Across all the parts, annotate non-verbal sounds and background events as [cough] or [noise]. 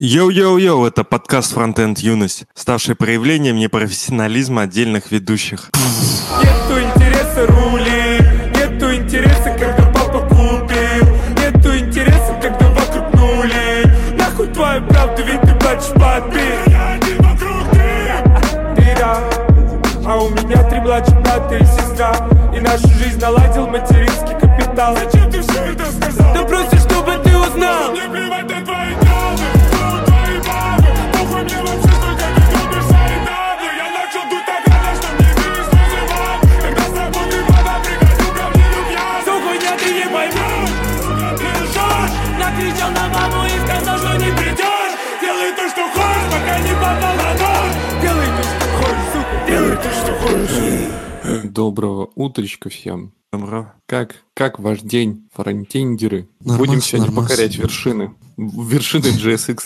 Йоу-йоу-йоу, это подкаст «Фронтенд Юность», ставший проявлением непрофессионализма отдельных ведущих. Нету интереса рули, нету интереса, когда папа купил, нету интереса, когда вокруг нули. Нахуй твою правду, ведь ты плачешь папе. А у меня три младших брата и сестра, и нашу жизнь наладил материнский капитал. Зачем утречка всем. Добро. Как, как ваш день, фронтендеры? Нормас, Будем сегодня нормас. покорять вершины. Вершины GSX.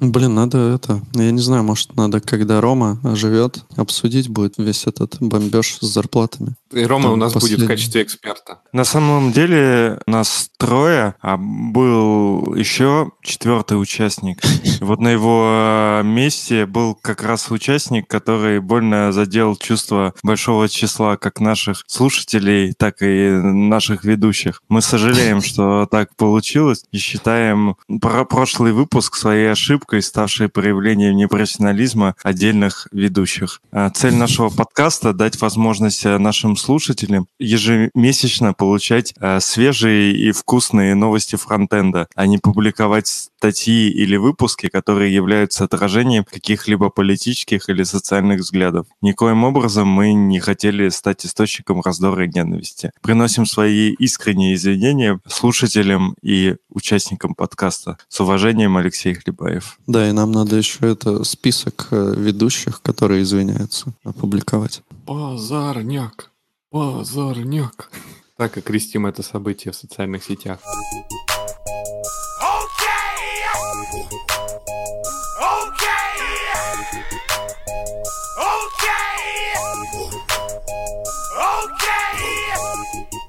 Блин, надо это, я не знаю, может, надо, когда Рома живет, обсудить будет весь этот бомбеж с зарплатами. И Рома Там у нас будет последний. в качестве эксперта. На самом деле нас трое, а был еще четвертый участник. [laughs] Вот на его э, месте был как раз участник, который больно задел чувство большого числа как наших слушателей, так и наших ведущих. Мы сожалеем, [laughs] что так получилось и считаем про- прошлый выпуск своей ошибкой, ставшей проявлением непрофессионализма отдельных ведущих. А Цель нашего подкаста — дать возможность э, нашим слушателям ежемесячно получать э, свежие и вкусные новости фронтенда, а не публиковать статьи или выпуски, которые являются отражением каких-либо политических или социальных взглядов. Никоим образом мы не хотели стать источником раздора и ненависти. Приносим свои искренние извинения слушателям и участникам подкаста. С уважением, Алексей Хлебаев. Да, и нам надо еще это список э, ведущих, которые извиняются, опубликовать. Базарняк. Базарняк. Так окрестим это событие в социальных сетях.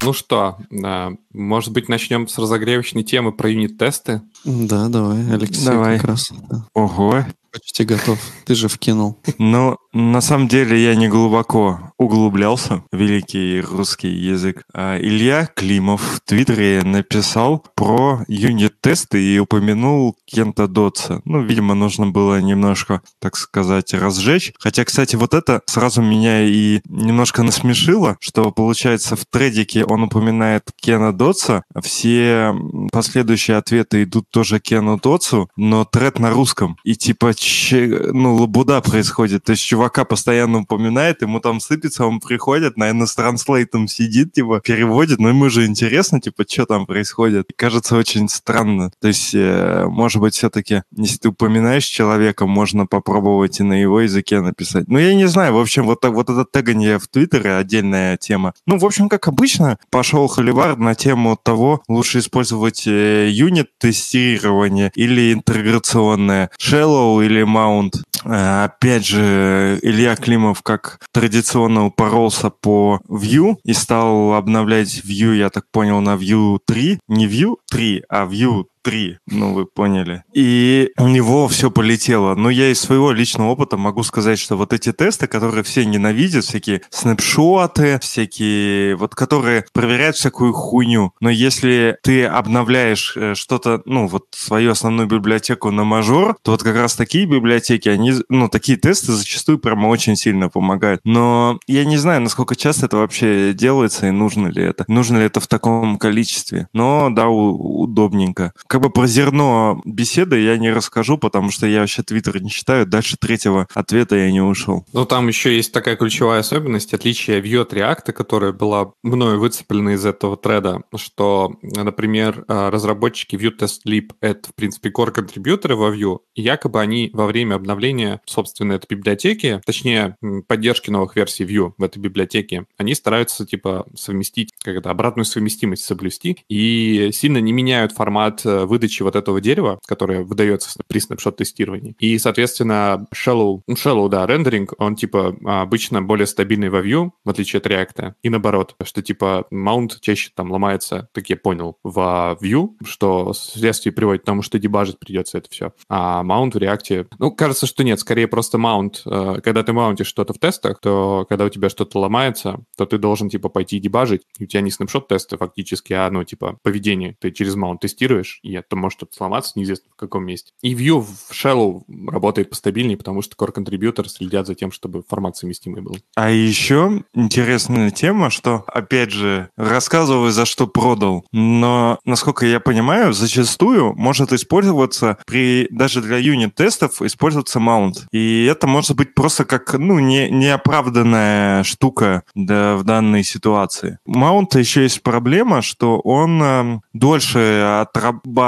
Ну что, а, может быть, начнем с разогревочной темы про юнит-тесты? Да, давай, Алексей Давай. как раз да, Ого, почти готов. Ты же вкинул. Ну, на самом деле я не глубоко углублялся в великий русский язык. А Илья Климов в Твиттере написал про юнит-тесты и упомянул Кента Дотса. Ну, видимо, нужно было немножко, так сказать, разжечь. Хотя, кстати, вот это сразу меня и немножко насмешило, что, получается, в тредике он упоминает Кена Дотса, все последующие ответы идут тоже Кену Дотсу, но тред на русском. И типа, че- ну, лабуда происходит. То есть чувака постоянно упоминает, ему там сыпется, он приходит, наверное, с транслейтом сидит, типа, переводит, но ему же интересно, типа, что там происходит. Кажется очень странно. То есть, э, может быть, все-таки, если ты упоминаешь человека, можно попробовать и на его языке написать. Ну, я не знаю, в общем, вот, вот это тегание в Твиттере отдельная тема. Ну, в общем, как обычно, пошел холивар на тему того, лучше использовать э, юнит-тестирование или интеграционное, shallow или mount. Э, Опять же, Илья Климов, как традиционно, упоролся по Vue и стал обновлять Vue, я так понял, на Vue 3. Не Vue 3, а Vue 3, ну вы поняли. И у него все полетело. Но я из своего личного опыта могу сказать, что вот эти тесты, которые все ненавидят, всякие снапшоты, всякие, вот которые проверяют всякую хуйню. Но если ты обновляешь э, что-то, ну вот свою основную библиотеку на мажор, то вот как раз такие библиотеки, они, ну такие тесты зачастую прямо очень сильно помогают. Но я не знаю, насколько часто это вообще делается и нужно ли это. Нужно ли это в таком количестве. Но да, удобненько. Как бы про зерно беседы я не расскажу, потому что я вообще Твиттер не читаю. Дальше третьего ответа я не ушел. Ну, там еще есть такая ключевая особенность, отличие Vue от React, которая была мною выцеплена из этого треда, что, например, а, разработчики Vue Test Lib — это, в принципе, core-контрибьюторы во Vue, и якобы они во время обновления, собственно, этой библиотеки, точнее, поддержки новых версий Vue в этой библиотеке, они стараются, типа, совместить, как это, обратную совместимость соблюсти, и сильно не меняют формат э, э, выдачи вот этого дерева, которое выдается при снапшот-тестировании. И, соответственно, shallow, ну, shallow, да, рендеринг, он, типа, обычно более стабильный во Vue, в отличие от React. И наоборот, что, типа, маунт чаще там ломается, так я понял, в Vue, что вследствие приводит к тому, что дебажить придется это все. А маунт в React, ну, кажется, что нет, скорее просто маунт. Э, когда ты маунтишь что-то в тестах, то когда у тебя что-то ломается, то ты должен, типа, пойти дебажить. И у тебя не снапшот-тесты фактически, а, ну, типа, поведение. Ты через маунт тестируешь, и это может что-то сломаться, неизвестно в каком месте. И Vue в Shallow работает постабильнее, потому что Core Contributor следят за тем, чтобы формат совместимый был. А еще интересная тема, что, опять же, рассказываю, за что продал, но, насколько я понимаю, зачастую может использоваться при даже для юнит-тестов использоваться маунт. И это может быть просто как, ну, не, неоправданная штука да, в данной ситуации. Маунта еще есть проблема, что он э, дольше отрабатывает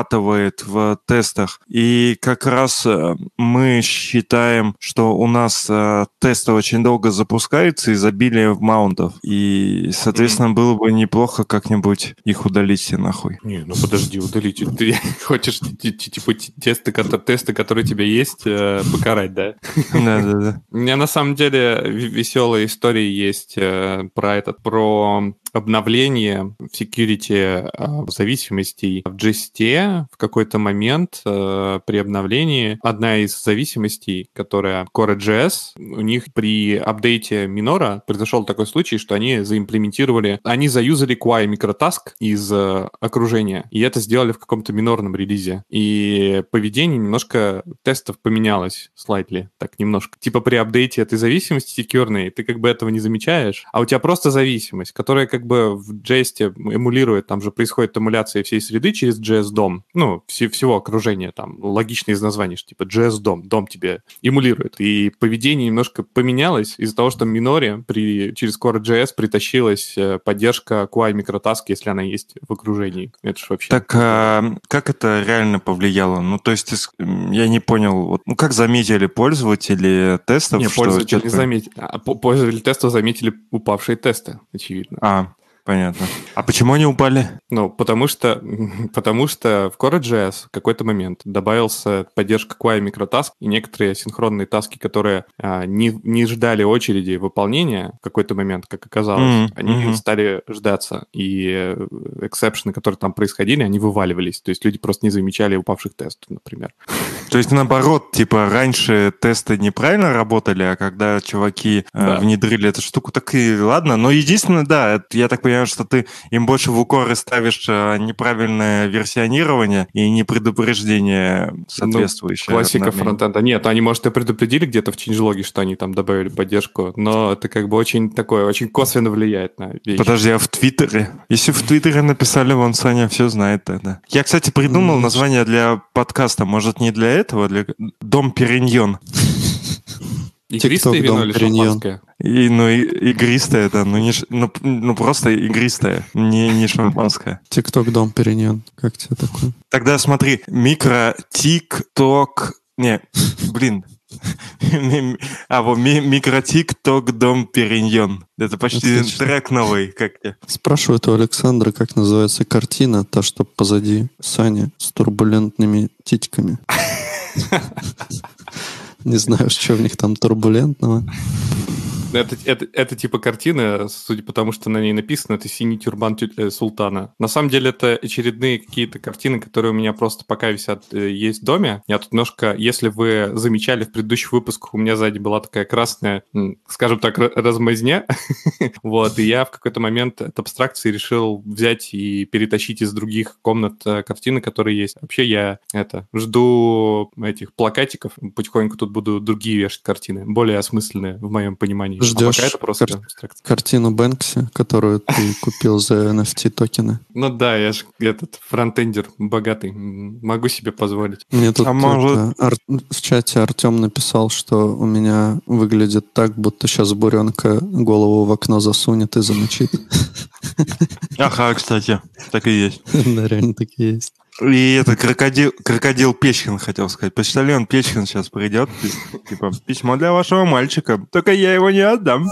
в тестах. И как раз э, мы считаем, что у нас э, тесты очень долго запускаются изобилие в маунтов. И, соответственно, mm-hmm. было бы неплохо как-нибудь их удалить все нахуй. Не, ну подожди, удалить. Ты [laughs] хочешь типа тесты, тесты, которые у тебя есть, э, покарать, да? Да, да, да. У меня на самом деле веселая история есть про этот, про обновление в security зависимостей в JST в какой-то момент э, при обновлении одна из зависимостей, которая Core.js, у них при апдейте минора произошел такой случай, что они заимплементировали, они заюзали QI микротаск из э, окружения, и это сделали в каком-то минорном релизе. И поведение немножко тестов поменялось slightly, так немножко. Типа при апдейте этой зависимости секьюрной ты как бы этого не замечаешь, а у тебя просто зависимость, которая как бы в JS эмулирует, там же происходит эмуляция всей среды через JS-дом, ну, вс- всего окружения, там, логично из названий, что типа JS-дом, дом тебе эмулирует. И поведение немножко поменялось из-за того, что миноре при, через Core.js притащилась э, поддержка QI Microtask, если она есть в окружении. Это же вообще... Так а, как это реально повлияло? Ну, то есть я не понял, вот, ну, как заметили пользователи тестов? Не, пользователи не заметили. А, пользователи тестов заметили упавшие тесты, очевидно. А, Понятно. А почему они упали? Ну, потому что, [laughs] потому что в Core.js в какой-то момент добавился поддержка QI микротаск, и некоторые синхронные таски, которые а, не, не ждали очереди выполнения в какой-то момент, как оказалось, mm-hmm. они mm-hmm. стали ждаться. И э, эксепшены, которые там происходили, они вываливались. То есть люди просто не замечали упавших тестов, например. [laughs] То есть наоборот, типа раньше тесты неправильно работали, а когда чуваки э, да. внедрили эту штуку, так и ладно. Но единственное, да, я так понимаю, что ты им больше в укоры ставишь э, неправильное версионирование и не предупреждение соответствующее. Ну, классика фронтенда. Нет, они, может, и предупредили где-то в changelog, что они там добавили поддержку, но это как бы очень такое, очень косвенно влияет на вещи. Подожди, а в Твиттере? Если в Твиттере написали, вон Саня все знает тогда. Я, кстати, придумал название для подкаста, может, не для этого, для Дом Периньон. Игристое вино или шампанское? И, ну, и, игристое, да, ну, не, ну, ну просто игристое, не, не шампанское. Тикток Дом Периньон, как тебе такое? Тогда смотри, микро, тик-ток, не, блин, [laughs] а, вот микротик ток дом периньон. Это почти Отлично. трек новый, как тебе? Спрашивают у Александра, как называется картина, та, что позади Сани с турбулентными титьками. [laughs] Не знаю, что в них там турбулентного. Это, это, это типа картина, судя по тому, что на ней написано, это синий тюрбан султана. На самом деле это очередные какие-то картины, которые у меня просто пока висят, э, есть в доме. Я тут немножко, если вы замечали в предыдущих выпусках, у меня сзади была такая красная, скажем так, размазня. [laughs] вот, и я в какой-то момент от абстракции решил взять и перетащить из других комнат э, картины, которые есть. Вообще я это жду этих плакатиков, потихоньку тут буду другие вешать картины, более осмысленные в моем понимании ждешь а это просто кар- картину Бэнкси, которую ты [laughs] купил за NFT токены. Ну да, я же этот фронтендер богатый, могу себе позволить. Мне тут а может... ар- в чате Артем написал, что у меня выглядит так, будто сейчас буренка голову в окно засунет и замочит. Ага, кстати, так и есть. [laughs] Да, реально так и есть. И это крокодил, крокодил Печкин, хотел сказать. Почтальон Печкин сейчас придет. Типа, письмо для вашего мальчика. Только я его не отдам.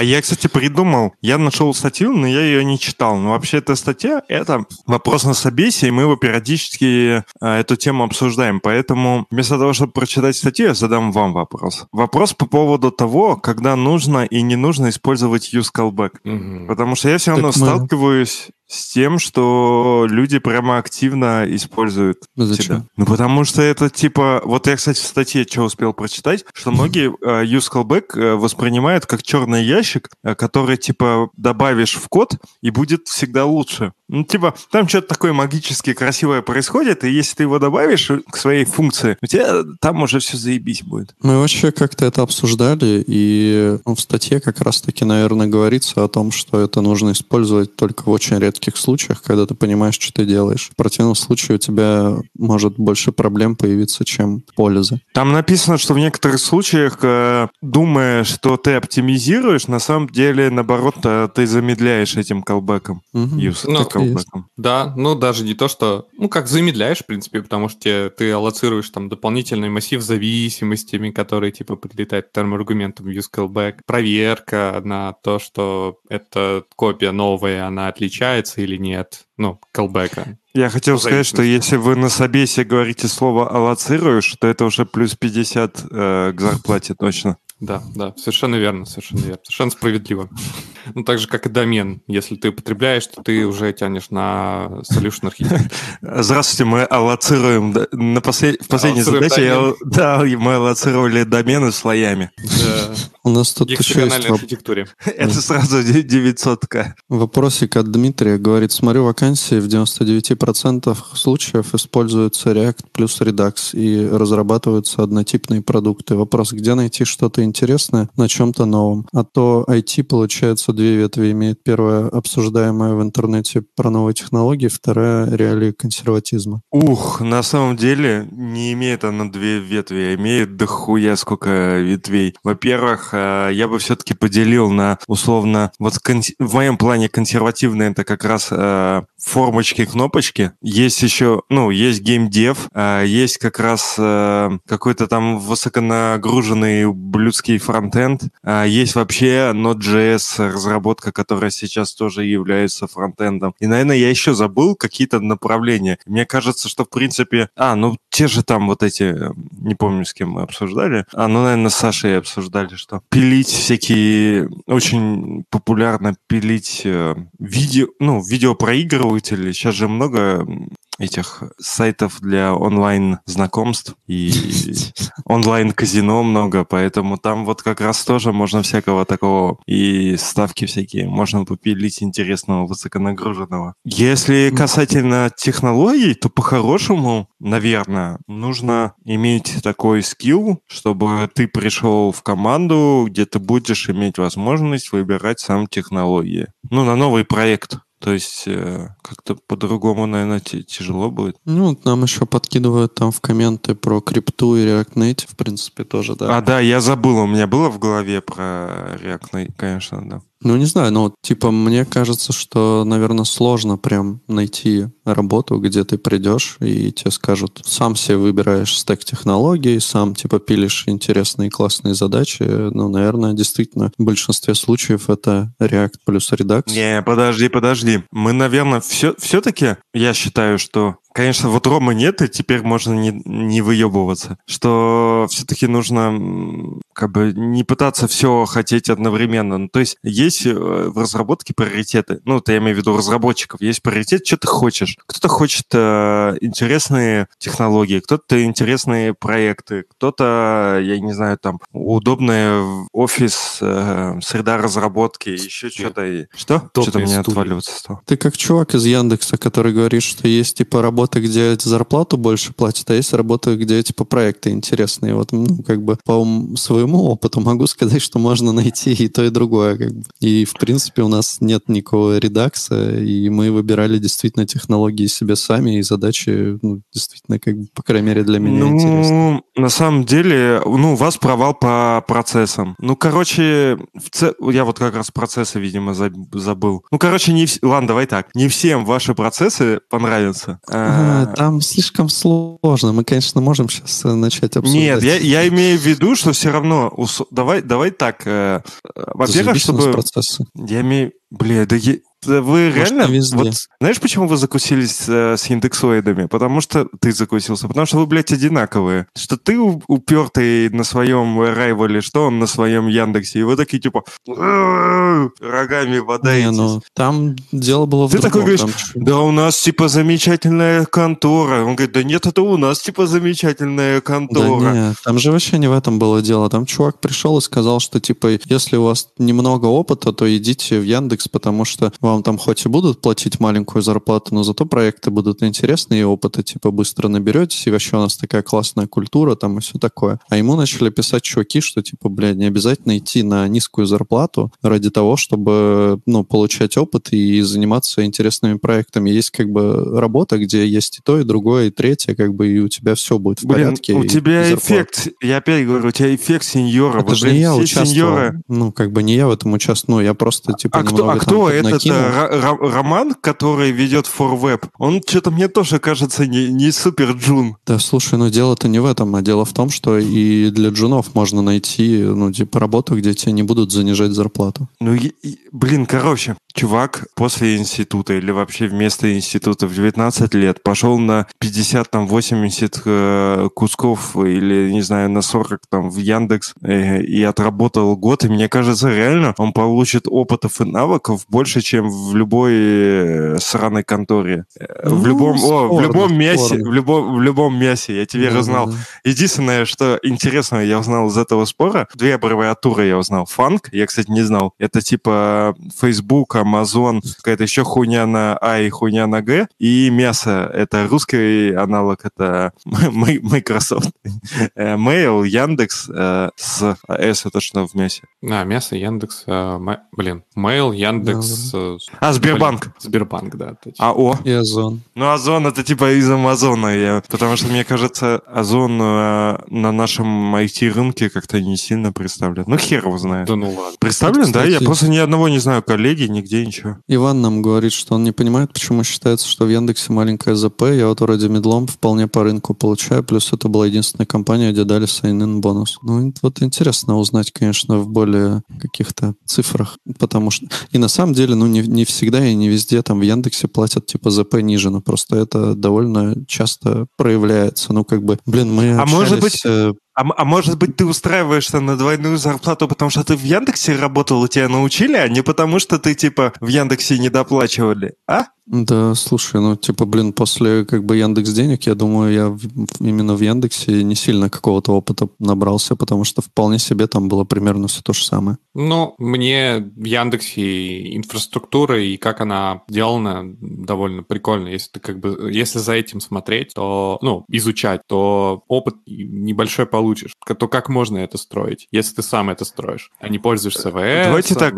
А я, кстати, придумал, я нашел статью, но я ее не читал. Но вообще эта статья — это вопрос на собесе, и мы его периодически э, эту тему обсуждаем. Поэтому вместо того, чтобы прочитать статью, я задам вам вопрос. Вопрос по поводу того, когда нужно и не нужно использовать use callback. Мгм. Потому что я все равно Так мы- сталкиваюсь с тем, что люди прямо активно используют Зачем? тебя. Ну, потому что это типа... Вот я, кстати, в статье что успел прочитать, что многие э, use callback э, воспринимают как черный ящик, э, который, типа, добавишь в код, и будет всегда лучше. Ну, типа, там что-то такое магически красивое происходит, и если ты его добавишь к своей функции, у тебя там уже все заебись будет. Мы вообще как-то это обсуждали, и ну, в статье как раз-таки, наверное, говорится о том, что это нужно использовать только в очень редких случаях, когда ты понимаешь, что ты делаешь. В противном случае у тебя может больше проблем появиться, чем пользы. Там написано, что в некоторых случаях, э, думая, что ты оптимизируешь, на самом деле, наоборот, э, ты замедляешь этим колбеком. Ну, и есть. callback'ом. Да, ну даже не то, что... Ну, как замедляешь, в принципе, потому что те- ты аллоцируешь там дополнительный массив зависимостями, которые, типа, прилетают к термоаргументам use callback, проверка на то, что эта копия новая, она отличается или нет, ну, callback. Я хотел сказать, что если вы на собесе говорите слово «аллоцируешь», то это уже плюс 50 э, к зарплате точно. Да, да, совершенно верно, совершенно верно, совершенно справедливо. Ну, так же, как и домен. Если ты употребляешь, то ты уже тянешь на solution architect. Здравствуйте, мы аллоцируем... На послед- В последней задаче я, да, мы аллоцировали домены слоями. Да, У нас тут еще есть архитектуре. [laughs] Это сразу 900к. вопросик от Дмитрия. Говорит, смотрю вакансии, в 99% случаев используется React плюс Redux и разрабатываются однотипные продукты. Вопрос, где найти что-то интересное на чем-то новом? А то IT, получается, две ветви имеет. Первая, обсуждаемая в интернете про новые технологии, вторая, реалии консерватизма. Ух, на самом деле не имеет она две ветви, а имеет дохуя сколько ветвей. Во-первых, э, я бы все-таки поделил на условно, вот в моем плане консервативно это как раз э, формочки, кнопочки. Есть еще, ну, есть геймдев, э, есть как раз э, какой-то там высоконагруженный ублюдский фронтенд, а есть вообще Node.js разработка, которая сейчас тоже является фронтендом. И, наверное, я еще забыл какие-то направления. Мне кажется, что, в принципе... А, ну, те же там вот эти... э, Не помню, с кем мы обсуждали. А, ну, наверное, с Сашей обсуждали, что пилить всякие... Очень популярно пилить э, видео... Ну, видеопроигрыватели. Сейчас же много этих сайтов для онлайн-знакомств и [laughs] онлайн-казино много, поэтому там вот как раз тоже можно всякого такого и ставки всякие можно попилить интересного, высоконагруженного. Если касательно технологий, то по-хорошему, наверное, нужно иметь такой скилл, чтобы ты пришел в команду, где ты будешь иметь возможность выбирать сам технологии. Ну, на новый проект. То есть э, как-то по-другому, наверное, тяжело будет. Ну, вот нам еще подкидывают там в комменты про крипту и React Native, в принципе, тоже, да. А, да, я забыл, у меня было в голове про React, Native, конечно, да. Ну, не знаю, но, типа, мне кажется, что, наверное, сложно прям найти работу, где ты придешь, и тебе скажут, сам себе выбираешь стек технологий, сам, типа, пилишь интересные классные задачи. Ну, наверное, действительно, в большинстве случаев это React плюс Redux. Не, подожди, подожди. Мы, наверное, все, все-таки, я считаю, что Конечно, вот Рома нет, и теперь можно не, не выебываться. Что все-таки нужно как бы не пытаться все хотеть одновременно. Ну, то есть есть э, в разработке приоритеты. Ну, это я имею в виду разработчиков. Есть приоритет, что ты хочешь. Кто-то хочет э, интересные технологии, кто-то интересные проекты, кто-то, я не знаю, там, удобная в- офис, э, среда разработки, еще что-то. Что? Что-то мне отваливаться стало. Ты как чувак из Яндекса, который говорит, что есть типа работа, где зарплату больше платят, а есть работа, где типа проекты интересные. Вот, ну, как бы по своему опыту могу сказать, что можно найти и то, и другое. Как бы. И, в принципе, у нас нет никакого редакса, и мы выбирали действительно технологии себе сами, и задачи, ну, действительно, как бы, по крайней мере, для меня ну, интересны. на самом деле, ну, у вас провал по процессам. Ну, короче, в ц- я вот как раз процессы, видимо, заб- забыл. Ну, короче, не ладно, давай так. Не всем ваши процессы понравятся. А, Там слишком сложно. Мы, конечно, можем сейчас начать обсуждать. Нет, я, я имею в виду, что все равно... Давай, давай так. э, э, Во-первых, чтобы... процессы. Я имею... Бля, да я- вы Может, реально... не. Вот, знаешь, почему вы закусились э, с индексоидами? Потому что... Ты закусился. Потому что вы, блядь, одинаковые. Что ты упертый на своем райволе, что он на своем Яндексе. И вы такие, типа... «Э, Рогами Не, бодаетесь. ну, там дело было в Ты такой другом. говоришь, Там Да у нас типа замечательная контора. Он говорит, да нет, это у нас типа замечательная Да контора. не, там же вообще не в этом было дело. Там чувак пришел и сказал, что типа, если у вас немного опыта, то идите в Яндекс, потому что вам там хоть и будут платить маленькую зарплату, но зато проекты будут интересные, и опыта типа быстро наберетесь, и вообще у нас такая классная культура там и все такое. А ему начали писать чуваки, что типа, блядь, не обязательно идти на низкую зарплату ради того, чтобы, ну, получать опыт и заниматься интересными проектами. Есть как бы работа, где есть и то, и другое, и третье, как бы, и у тебя все будет в Блин, порядке. у тебя зарплата. эффект, я опять говорю, у тебя эффект сеньора. Это Вот, же не я участвовал. сеньоры. Ну, как бы не я в этом участвовал. Ну, я просто, типа, А кто, а кто этот накинул. Роман, который ведет ForWeb? Он что-то мне тоже кажется не, не супер джун. Да, слушай, ну дело-то не в этом, а дело в том, что и для джунов можно найти, ну, типа, работу, где тебе не будут занижать зарплату. Ну, и- и- блин, короче, чувак после института или вообще вместо института в 19 лет пошел на 50, там, 80 э, кусков или, не знаю, на 40 там в Яндекс э, и отработал год, и мне кажется, реально он получит опытов и навыков больше, чем в любой э, сраной конторе. Э, в Ну, любом, о, в спорно, любом мясе, спорно. в любом, в любом мясе, я тебе Да, узнал. да. Единственное, что интересного я узнал из этого спора, две аббревиатуры я узнал. Фанк, я, кстати, не знал. Это типа Facebook, Amazon, какая-то еще хуйня на А и хуйня на Г. И мясо, это русский аналог, это [laughs] Microsoft. Э, Mail, Яндекс э, с S, это что в мясе? А, мясо, Яндекс, э, блин, Mail, Яндекс, А, Сбербанк. Сбербанк, да. точно. АО. И Озон. Ну, Озон это типа из Амазона, я, потому что мне кажется, Озон на нашем IT-рынке как-то не сильно представлен. Ну, хер его знает. Да ну ладно. Представлен, да? Я просто ни одного не знаю коллеги, нигде ничего. Иван нам говорит, что он не понимает, почему считается, что в Яндексе маленькая ЗП. Я вот вроде медлом вполне по рынку получаю, плюс это была единственная компания, где дали sign-in бонус. Ну, вот интересно узнать, конечно, в более каких-то цифрах, потому что... И на самом деле, ну, не, не всегда и не везде там в Яндексе платят типа ЗП ниже, но просто это довольно часто проявляется. Ну, как бы, блин, мы А может общались, быть, э, А, а может быть, ты устраиваешься на двойную зарплату, потому что ты в Яндексе работал и тебя научили, а не потому что ты, типа, в Яндексе не доплачивали, а? Да, слушай, ну, типа, блин, после как бы Яндекс денег, я думаю, я в- именно в Яндексе не сильно какого-то опыта набрался, потому что вполне себе там было примерно все то же самое. Ну, мне в Яндексе инфраструктура и как она сделана довольно прикольно. Если ты как бы, если за этим смотреть, то, ну, изучать, то опыт небольшой получишь. То как можно это строить, если ты сам это строишь, а не пользуешься ВС? Давайте так,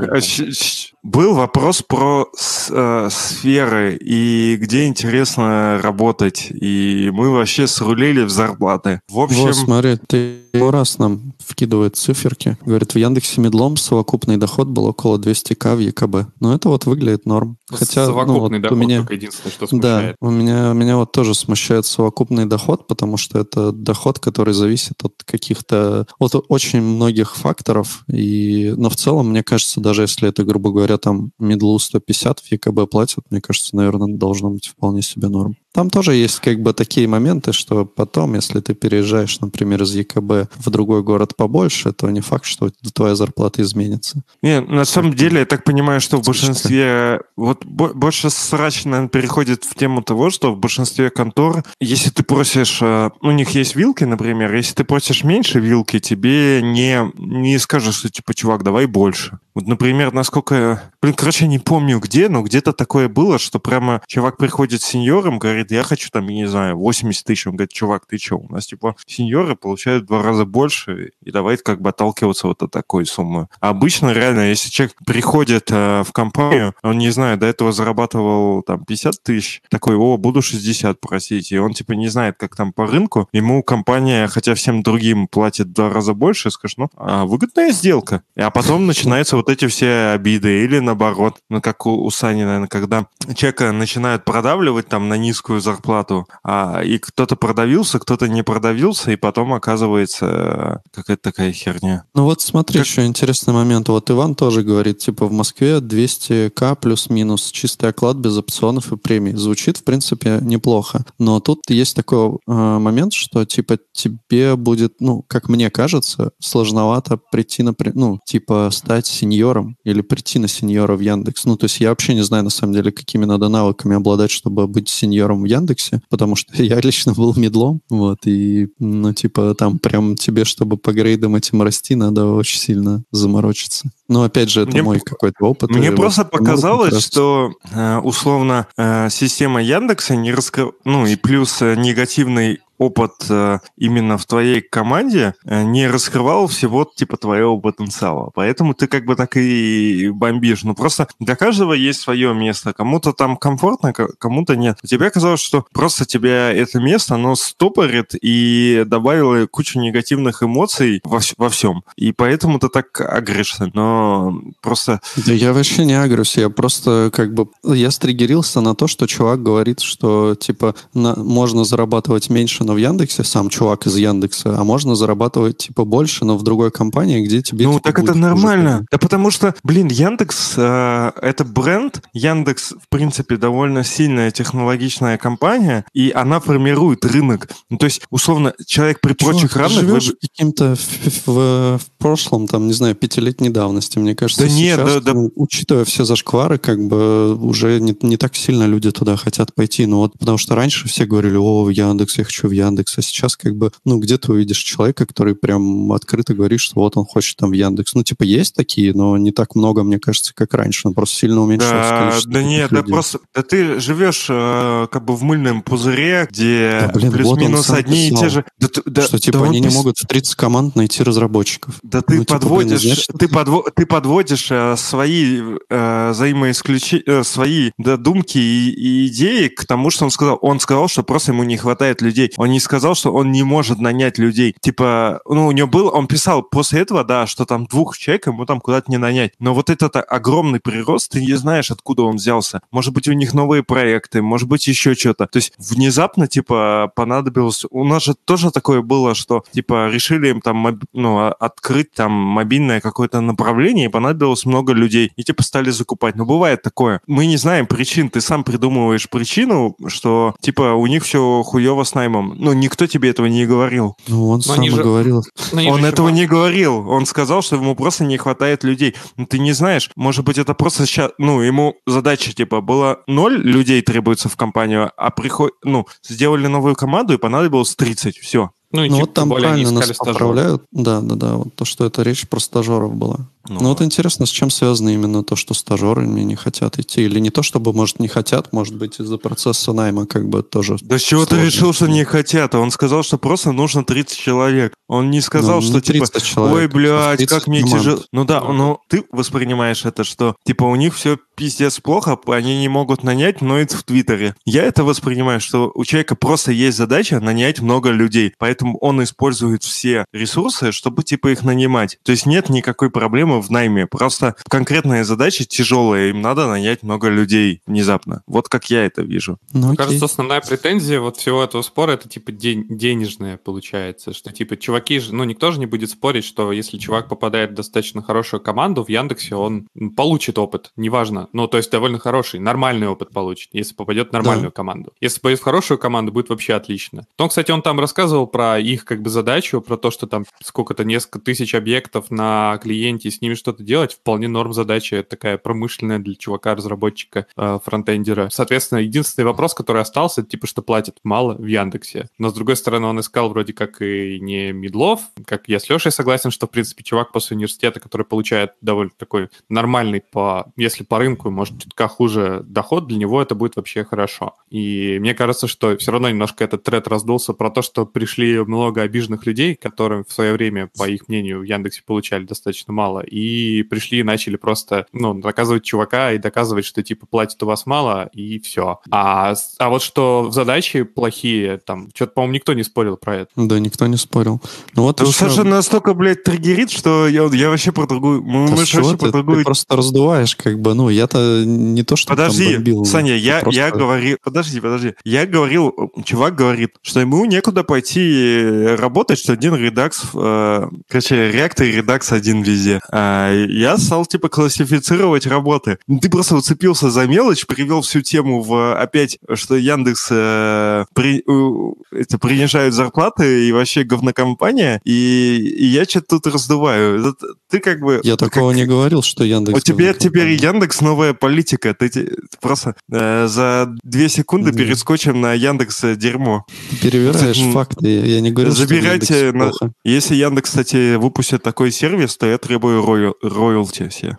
щ- был вопрос про э, сферы и где интересно работать, и мы вообще срулили в зарплаты. В общем, Вот, смотри, ты раз нам вкидывает циферки. Говорит, в Яндексе Медлом совокупный доход был около 200к в ЕКБ. Но это вот выглядит норм. Хотя, ну, совокупный вот доход у меня... только единственное, что Да, смущает. у меня, меня вот тоже смущает совокупный доход, потому что это доход, который зависит от каких-то, от очень многих факторов. И, но в целом, мне кажется, даже если это, грубо говоря, там медлу 150 в ЕКБ платят, мне кажется, наверное, должно быть вполне себе норм. Там тоже есть как бы такие моменты, что потом, если ты переезжаешь, например, из ЕКБ в другой город побольше, то не факт, что твоя зарплата изменится. Не, на самом деле, я так понимаю, что в большинстве... Вот бо- больше срач, наверное, переходит в тему того, что в большинстве контор, если ты просишь... э, У них есть вилки, например, если ты просишь меньше вилки, тебе не, не скажут, что, типа, чувак, давай больше. Вот, например, насколько... Блин, короче, я не помню где, но где-то такое было, что прямо чувак приходит с сеньором, говорит, я хочу там, я не знаю, 80 тысяч. Он говорит, чувак, ты что, у нас, типа, сеньоры получают в два раза больше, и давай как бы отталкиваться вот от такой суммы. А обычно, реально, если человек приходит э, в компанию, он, не знаю, до этого зарабатывал там 50 тысяч, такой, о, буду 60 просить, и он, типа, не знает, как там по рынку, ему компания, хотя всем другим платит в два раза больше, скажет, ну, а, выгодная сделка. А потом начинаются вот эти все обиды, или наоборот, ну, как у, у Сани, наверное, когда человека начинают продавливать там на низкую низкую зарплату, а, и кто-то продавился, кто-то не продавился, и потом оказывается э, какая-то такая херня. Ну вот смотри, как... еще интересный момент. Вот Иван тоже говорит, типа в Москве 200к плюс-минус чистый оклад без опционов и премий. Звучит, в принципе, неплохо. Но тут есть такой э, момент, что типа тебе будет, ну, как мне кажется, сложновато прийти на, ну, типа стать сеньором или прийти на сеньора в Яндекс. Ну, то есть я вообще не знаю, на самом деле, какими надо навыками обладать, чтобы быть сеньором в Яндексе, потому что [laughs] я лично был медлом, вот, и, ну, типа, там прям тебе, чтобы по грейдам этим расти, надо очень сильно заморочиться. Но, опять же, это мне, мой какой-то опыт. Мне просто показалось, что, э, условно, э, система Яндекса не раскрыла, ну, и плюс э, негативный опыт э, именно в твоей команде э, не раскрывал всего типа твоего потенциала. Поэтому ты как бы так и бомбишь. Ну просто для каждого есть свое место. Кому-то там комфортно, кому-то нет. Тебе казалось, что просто тебя это место, оно стопорит и добавило кучу негативных эмоций во, во всем. И поэтому ты так агришься. Но просто... Да я вообще не агрюсь. Я просто как бы... Я стригерился на то, что чувак говорит, что типа на... можно зарабатывать меньше, но в Яндексе, сам чувак из Яндекса, а можно зарабатывать типа больше, но в другой компании, где тебе... Ну, типа, так это нормально. Хуже. Да потому что, блин, Яндекс э, это бренд. Яндекс, в принципе, довольно сильная технологичная компания, и она формирует рынок. Ну, то есть, условно, человек при Чувак, прочих равных... вы... каким-то в, в, в прошлом, там, не знаю, пятилетней давности, мне кажется. Да нет, да, да... Ну, учитывая все зашквары, как бы уже не, не так сильно люди туда хотят пойти. Ну вот, потому что раньше все говорили, о, Яндекс, я хочу в Яндекс, а сейчас как бы, ну, где ты увидишь человека, который прям открыто говорит, что вот он хочет там в Яндекс. Ну, типа, есть такие, но не так много, мне кажется, как раньше. Он просто сильно уменьшился да, Да нет, людей. да просто, да ты живешь э, как бы в мыльном пузыре, где да, плюс-минус вот одни и те же... Да, да, что, типа, да они не пис... могут в 30 команд найти разработчиков. Да ты ну, подводишь, типа, блин, ты, подво... ты подводишь э, свои э, взаимоисключи... э, свои додумки и, и идеи к тому, что он сказал. Он сказал, что просто ему не хватает людей. Он не сказал, что он не может нанять людей. Типа, ну, у него был, он писал после этого, да, что там двух человек ему там куда-то не нанять. Но вот этот огромный прирост, ты не знаешь, откуда он взялся. Может быть, у них новые проекты, может быть, еще что-то. То есть внезапно, типа, понадобилось... У нас же тоже такое было, что, типа, решили им там, ну, а, открыть там мобильное какое-то направление, и понадобилось много людей. И, типа, стали закупать. Ну, бывает такое. Мы не знаем причин. Ты сам придумываешь причину, что, типа, у них все хуево с наймом. Ну, никто тебе этого не говорил. Ну, он Но сам же... говорил. он этого не говорил. Он сказал, что ему просто не хватает людей. Ну, ты не знаешь, может быть, это просто сейчас, ну, ему задача, типа, было ноль людей требуется в компанию, а приход... ну, сделали новую команду и понадобилось 30, все. Ну, и ну вот там правильно нас стажеров. поправляют. Да, да, да. Вот то, что это речь про стажеров была. Ну, ну вот интересно, с чем связано именно то, что стажеры мне не хотят идти? Или не то, чтобы, может, не хотят, может быть, из-за процесса найма как бы тоже Да с чего ты решил, что не хотят? Он сказал, что просто нужно 30 человек. Он не сказал, ну, что типа, человек, ой, блядь, как мне тяжело. Ну да, ну, но ты воспринимаешь это, что типа у них все пиздец плохо, они не могут нанять, но и в Твиттере. Я это воспринимаю, что у человека просто есть задача нанять много людей, поэтому он использует все ресурсы, чтобы типа их нанимать. То есть нет никакой проблемы проблемы в найме. Просто конкретная задача тяжелая, им надо нанять много людей внезапно. Вот как я это вижу. Ну, Мне кажется, основная претензия вот всего этого спора это типа день, денежная получается, что типа чуваки же, ну никто же не будет спорить, что если чувак попадает в достаточно хорошую команду в Яндексе, он получит опыт, неважно, ну то есть довольно хороший, нормальный опыт получит, если попадет в нормальную да. команду. Если попадет в хорошую команду, будет вообще отлично. Но, кстати, он там рассказывал про их как бы задачу, про то, что там сколько-то несколько тысяч объектов на клиенте, с ними что-то делать, вполне норм задача, это такая промышленная для чувака-разработчика, э, фронтендера. Соответственно, единственный вопрос, который остался, это типа, что платят мало в Яндексе. Но, с другой стороны, он искал вроде как и не медлов, как я с Лешей согласен, что, в принципе, чувак после университета, который получает довольно такой нормальный, по, если по рынку, может, чутка хуже доход, для него это будет вообще хорошо. И мне кажется, что все равно немножко этот тред раздулся про то, что пришли много обиженных людей, которые в свое время, по их мнению, в Яндексе получали достаточно мало, и пришли и начали просто, ну, наказывать чувака и доказывать, что, типа, платит у вас мало, и все. А, а вот что задачи плохие, там, что-то, по-моему, никто не спорил про это. Да, никто не спорил. Ну вот Ну, еще- Саша настолько, блядь, триггерит, что я, я вообще про другую... Мы, Да мы вообще ты, про другую... ты просто раздуваешь, как бы, ну, я-то не то, что Подожди, там бомбил. Саня, я, просто- я говорил... Подожди, подожди. Я говорил, чувак говорит, что ему некуда пойти работать, что один редакс... э, короче, реактор и редакс один везде. А я стал, типа, классифицировать работы. Ну, Ты просто уцепился за мелочь, привел всю тему в опять, что Яндекс э, при- у- это, принижает зарплаты и вообще говнокомпания, и, и я что-то тут раздуваю. Это Ты как бы... Я как- такого не говорил, что Яндекс... у тебя теперь Яндекс новая политика. Ты те- просто э, за две секунды Мгм. перескочим на Яндекс э, дерьмо. Ты перевираешь М, факты. Я не говорил, что в Забирайте Яндексе на- плохо. Если Яндекс, кстати, выпустит такой сервис, то я требую роялти все.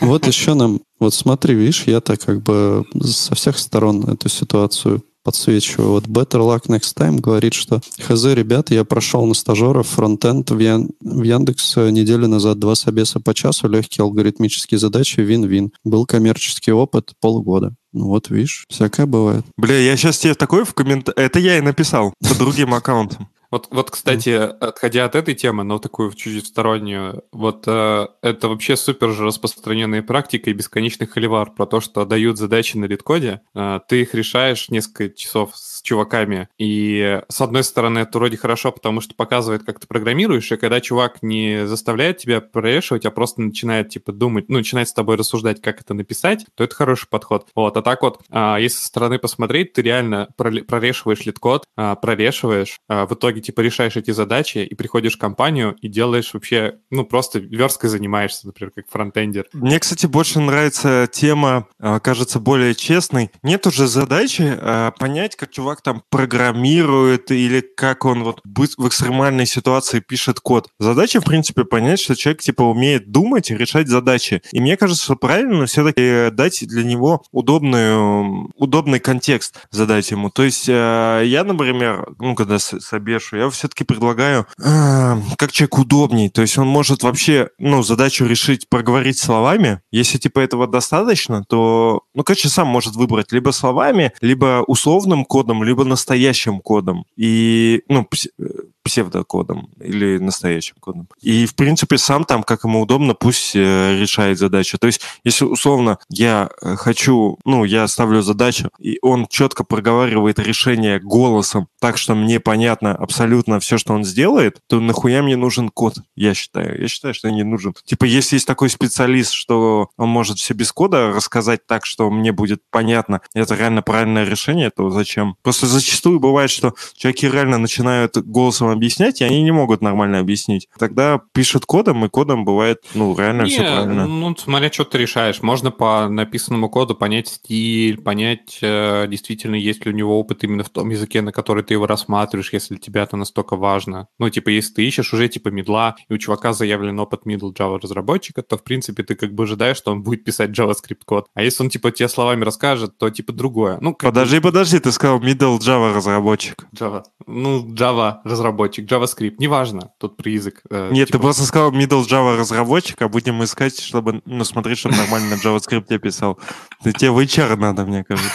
Вот еще нам... Вот смотри, видишь, я-то как бы со всех сторон эту ситуацию подсвечиваю. Вот Better Luck Next Time говорит, что хз, ребята, я прошел на стажеров фронтенд в, Ян- в Яндекс э, неделю назад, два собеса по часу, легкие алгоритмические задачи, вин-вин. Был коммерческий опыт полгода. Ну вот, видишь, всякое бывает. Бля, я сейчас тебе такой в комментариях... Это я и написал по другим аккаунтам. Вот, вот, кстати, отходя от этой темы, но такую чуть-чуть стороннюю, вот э, это вообще супер же распространенная практика и бесконечный холивар про то, что дают задачи на LeetCode е, э, ты их решаешь несколько часов с чуваками, и с одной стороны это вроде хорошо, потому что показывает, как ты программируешь, и когда чувак не заставляет тебя прорешивать, а просто начинает, типа, думать, ну, начинает с тобой рассуждать, как это написать, то это хороший подход. Вот, а так вот, а, если со стороны посмотреть, ты реально прорешиваешь LeetCode, а, прорешиваешь, а, в итоге, типа, решаешь эти задачи и приходишь в компанию и делаешь вообще, ну, просто версткой занимаешься, например, как фронтендер. Мне, кстати, больше нравится тема, кажется, более честной. Нет уже задачи понять, как чувак там программирует или как он вот в экстремальной ситуации пишет код. Задача, в принципе, понять, что человек типа умеет думать и решать задачи. И мне кажется, что правильно все-таки дать для него удобную, удобный контекст задать ему. То есть э, я, например, ну, когда собешу, я все-таки предлагаю, э, как человек удобней. То есть он может вообще, ну, задачу решить, проговорить словами. Если, типа, этого достаточно, то, ну, короче, сам может выбрать либо словами, либо условным кодом, либо настоящим кодом. И, ну, э, псевдокодом или настоящим кодом. И, в принципе, сам там, как ему удобно, пусть э, решает задачу. То есть, если, условно, я э, хочу, ну, я ставлю задачу, и он четко проговаривает решение голосом, так что мне понятно абсолютно все, что он сделает, то нахуя мне нужен код, я считаю. Я считаю, что не нужен. Типа, если есть такой специалист, что он может все без кода рассказать так, что мне будет понятно, это реально правильное решение, то зачем? Просто зачастую бывает, что человеки реально начинают голосом объяснять, и они не могут нормально объяснить. Тогда пишут кодом, и кодом бывает, ну, реально все Не, правильно. ну, смотря, что ты решаешь. Можно по написанному коду понять стиль, понять, э, действительно, есть ли у него опыт именно в том языке, на который ты его рассматриваешь, если тебя это настолько важно. Ну, типа, если ты ищешь уже, типа, медла, и у чувака заявлен опыт middle Java разработчика, то, в принципе, ты как бы ожидаешь, что он будет писать JavaScript код. А если он, типа, тебе словами расскажет, то, типа, другое. Ну, бы Подожди, подожди, ты сказал middle Java разработчик. Java. Ну, Java разработчик, JavaScript, неважно, тут при язык. э, Нет, ты типа, просто сказал middle Java разработчик, а будем искать, чтобы, ну, смотреть, чтобы нормально на JavaScript писал. Ты тебе в HR надо, мне кажется.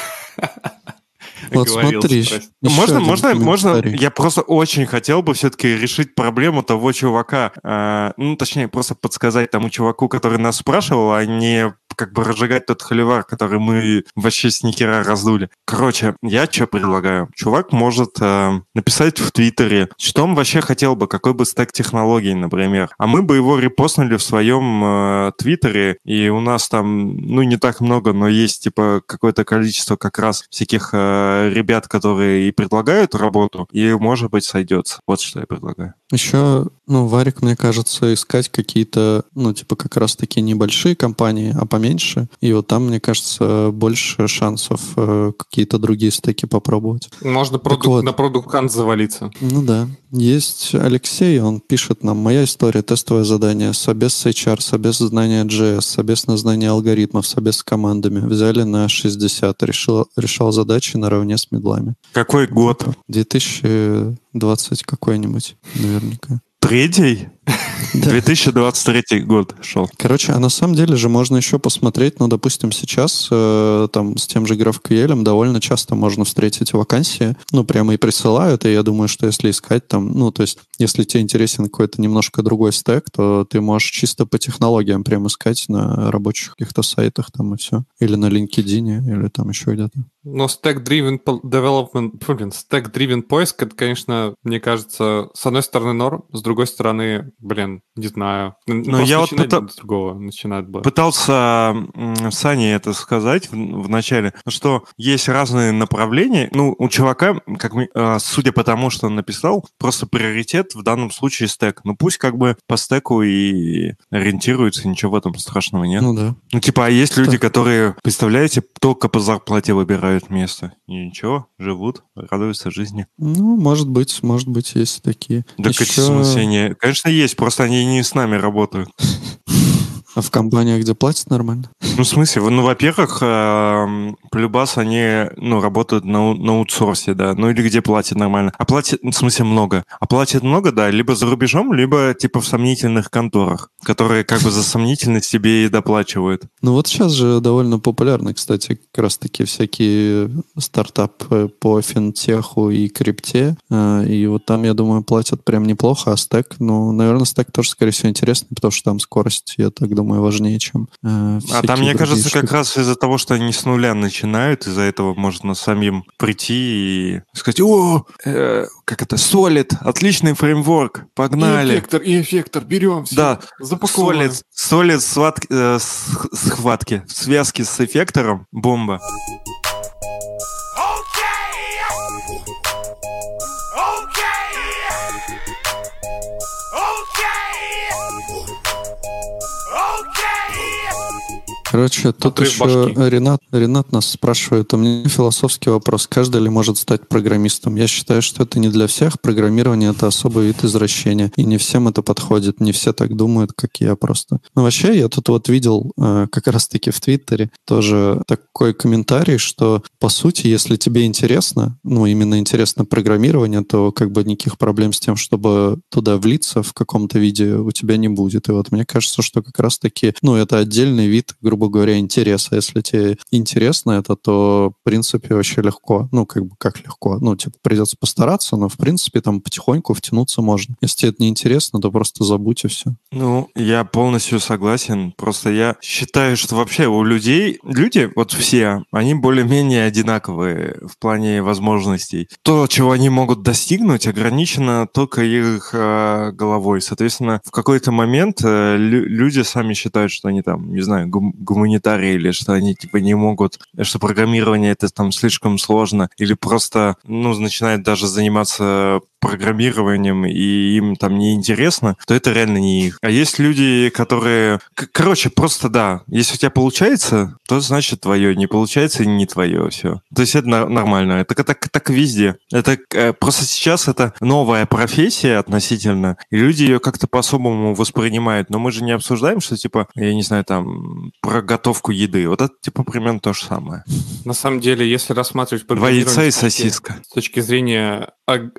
Вот смотри, еще можно, можно, можно. Я просто очень хотел бы все-таки решить проблему того чувака. а, ну, точнее, просто подсказать тому чуваку, который нас спрашивал, а не как бы разжигать тот холивар, который мы вообще с нихера раздули. Короче, я что предлагаю? Чувак может э, написать в Твиттере, что он вообще хотел бы, какой бы стек технологий, например. А мы бы его репостнули в своем э, Твиттере, и у нас там, ну, не так много, но есть, типа, какое-то количество как раз всяких э, ребят, которые и предлагают работу, и, может быть, сойдется. Вот что я предлагаю. Еще, ну, Варик, мне кажется, искать какие-то, ну, типа, как раз-таки небольшие компании, а поменьше. И вот там, мне кажется, больше шансов э, какие-то другие стеки попробовать. Можно продукт, вот. на продукт завалиться. Ну да. Есть Алексей, он пишет нам, моя история, тестовое задание, собес с HR, собес знания JS, собес на знание алгоритмов, собес с командами. Взяли на 60, решил, решал задачи наравне с медлами. Какой год? 2020 какой-нибудь, наверняка. Третий? Да. 2023 год шел. Короче, а на самом деле же можно еще посмотреть, ну, допустим, сейчас э, там с тем же GraphQL довольно часто можно встретить вакансии, ну, прямо и присылают, и я думаю, что если искать там, ну, то есть, если тебе интересен какой-то немножко другой стек, то ты можешь чисто по технологиям прям искать на рабочих каких-то сайтах там и все. Или на LinkedIn, или там еще где-то. Но stack-driven development, блин, stack-driven поиск, это, конечно, мне кажется, с одной стороны норм, с другой стороны, блин, не знаю. Н- Но я вот пыта- другого начинает было. Пытался Сане это сказать в, в начале, что есть разные направления. Ну, у чувака, как мы, а, судя по тому, что он написал, просто приоритет в данном случае стек. Ну, пусть как бы по стеку и ориентируется, ничего в этом страшного нет. Ну да. Ну, типа, а есть люди, Так. которые, представляете, только по зарплате выбирают место. И ничего, живут, радуются жизни. Ну, может быть, может быть, есть такие. Да, Еще- смысле, не- Конечно, есть, просто они не с нами работают. [laughs] А в компаниях, где платят нормально? Ну, в смысле, ну, во-первых, эм, полюбас они, ну, работают на, на аутсорсе, да, ну, или где платят нормально. А платят, в смысле, много. А платят много, да, либо за рубежом, либо, типа, в сомнительных конторах, которые, как бы, за сомнительность себе и доплачивают. Ну вот сейчас же довольно популярны, кстати, как раз-таки всякие стартапы по финтеху и крипте. Э, И вот там, я думаю, платят прям неплохо, а стек, ну, наверное, стек тоже, скорее всего, интересный, потому что там скорость, я так думаю, важнее, чем э, А там, мне кажется, как штуки. раз из-за того, что они с нуля начинают, из-за этого можно самим прийти и сказать, о, э, как это, Solid, отличный фреймворк, погнали. эффектор, и эффектор, берем все. Да, запаковываем. Solid, Solid сват- э, схватки, в связке с эффектором, бомба. Короче, тут Отрыв еще башки. Ренат, Ренат нас спрашивает, у меня философский вопрос, каждый ли может стать программистом? Я считаю, что это не для всех, программирование это особый вид извращения, и не всем это подходит, не все так думают, как я просто. Ну, вообще, я тут вот видел э, как раз-таки в Твиттере тоже такой комментарий, что, по сути, если тебе интересно, ну, именно интересно программирование, то как бы никаких проблем с тем, чтобы туда влиться в каком-то виде у тебя не будет. И вот мне кажется, что как раз-таки, ну, это отдельный вид, грубо говоря, интереса. Если тебе интересно это, то, в принципе, вообще легко. Ну, как бы, как легко? Ну, типа, придется постараться, но, в принципе, там потихоньку втянуться можно. Если тебе это не интересно, то просто забудь и все. Ну, я полностью согласен. Просто я считаю, что вообще у людей, люди, вот все, они более-менее одинаковые в плане возможностей. То, чего они могут достигнуть, ограничено только их э, головой. Соответственно, в какой-то момент э, лю- люди сами считают, что они там, не знаю, гум- гуманитарии или что они типа не могут, что программирование это там слишком сложно, или просто, ну, начинают даже заниматься программированием, и им там неинтересно, то это реально не их. А есть люди, которые... Короче, просто да, если у тебя получается, то значит твое, не получается, не твое, все. То есть это нормально. Это так, так, везде. Это э, просто сейчас это новая профессия относительно, и люди ее как-то по-особому воспринимают. Но мы же не обсуждаем, что типа, я не знаю, там, про готовку еды. Вот это типа примерно то же самое. На самом деле, если рассматривать Два яйца и сосиска. с точки зрения аг-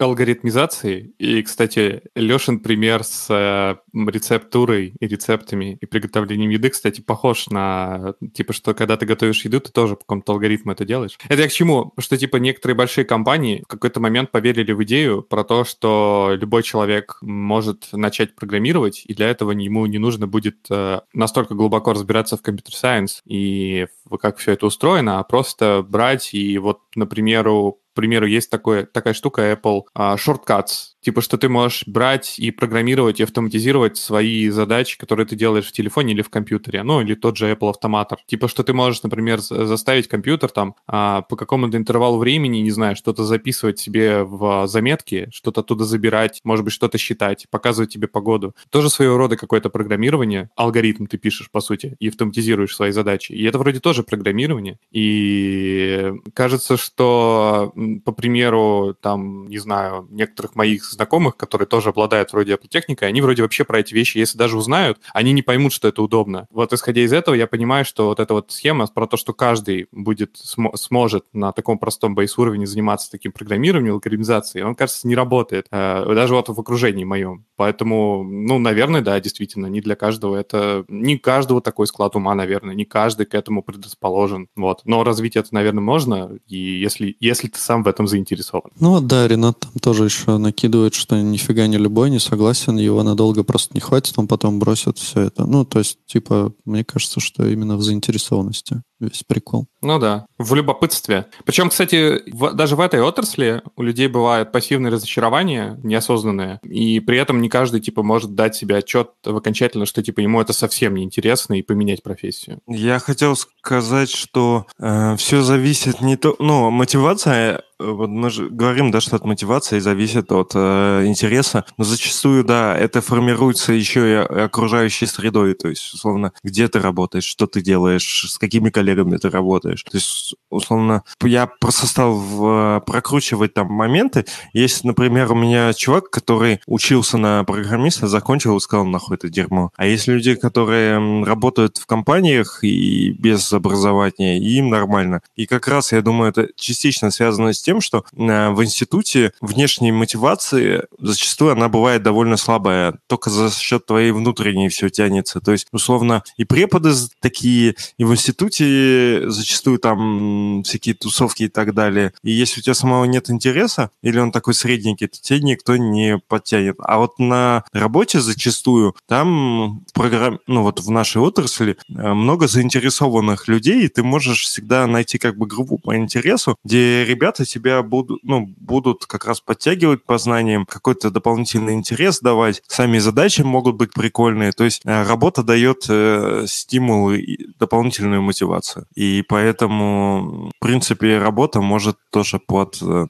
алгоритмизации, и, кстати, Лешин пример с э, рецептурой и рецептами и приготовлением еды, кстати, похож на, типа, что когда ты готовишь еду, ты тоже по какому-то алгоритму это делаешь. Это я к чему? Что, типа, некоторые большие компании в какой-то момент поверили в идею про то, что любой человек может начать программировать, и для этого ему не нужно будет э, настолько глубоко разбираться в компьютер-сайенс и как все это устроено, а просто брать и вот, например, к примеру, есть такое, такая штука Apple а, Shortcuts. Типа, что ты можешь брать и программировать, и автоматизировать свои задачи, которые ты делаешь в телефоне или в компьютере. Ну, или тот же Apple автоматор. Типа, что ты можешь, например, за- заставить компьютер там а, по какому-то интервалу времени, не знаю, что-то записывать себе в заметки, что-то оттуда забирать, может быть, что-то считать, показывать тебе погоду. Тоже своего рода какое-то программирование. Алгоритм ты пишешь, по сути, и автоматизируешь свои задачи. И это вроде тоже программирование. И кажется, что, по примеру, там, не знаю, некоторых моих знакомых, которые тоже обладают вроде Apple они вроде вообще про эти вещи, если даже узнают, они не поймут, что это удобно. Вот исходя из этого, я понимаю, что вот эта вот схема про то, что каждый будет см- сможет на таком простом бейс-уровне заниматься таким программированием, алгоритмизацией, он, кажется, не работает. Э, даже вот в окружении моем. Поэтому, ну, наверное, да, действительно, не для каждого это... Не каждого такой склад ума, наверное, не каждый к этому предрасположен. Вот. Но развить это, наверное, можно, и если, если ты сам в этом заинтересован. Ну да, Ренат там тоже еще накидывает, что нифига не любой не согласен, его надолго просто не хватит, он потом бросит все это. Ну, то есть, типа, мне кажется, что именно в заинтересованности весь прикол. Ну да, в любопытстве. Причем, кстати, в, даже в этой отрасли у людей бывают пассивные разочарования, неосознанные, и при этом не каждый, типа, может дать себе отчет в окончательно, что, типа, ему это совсем не интересно и поменять профессию. Я хотел сказать, что э, все зависит не то... Ну, мотивация вот мы же говорим, да, что от мотивации зависит от э, интереса, но зачастую, да, это формируется еще и окружающей средой, то есть, условно, где ты работаешь, что ты делаешь, с какими коллегами ты работаешь. То есть, условно, я просто стал в, прокручивать там моменты. Есть, например, у меня чувак, который учился на программиста, закончил и сказал, нахуй это дерьмо. А есть люди, которые работают в компаниях и без образования, и им нормально. И как раз, я думаю, это частично связано с тем, что э, в институте внешней мотивации зачастую она бывает довольно слабая. Только за счет твоей внутренней все тянется. То есть, условно, и преподы такие, и в институте зачастую там всякие тусовки и так далее. И если у тебя самого нет интереса, или он такой средненький, то тебе никто не подтянет. А вот на работе зачастую там программ, ну вот в нашей отрасли э, много заинтересованных людей, и ты можешь всегда найти как бы группу по интересу, где ребята тебя будут, ну, будут как раз подтягивать по знаниям, какой-то дополнительный интерес давать, сами задачи могут быть прикольные, то есть э, работа дает э, стимул и дополнительную мотивацию. И поэтому, в принципе, работа может тоже под, э,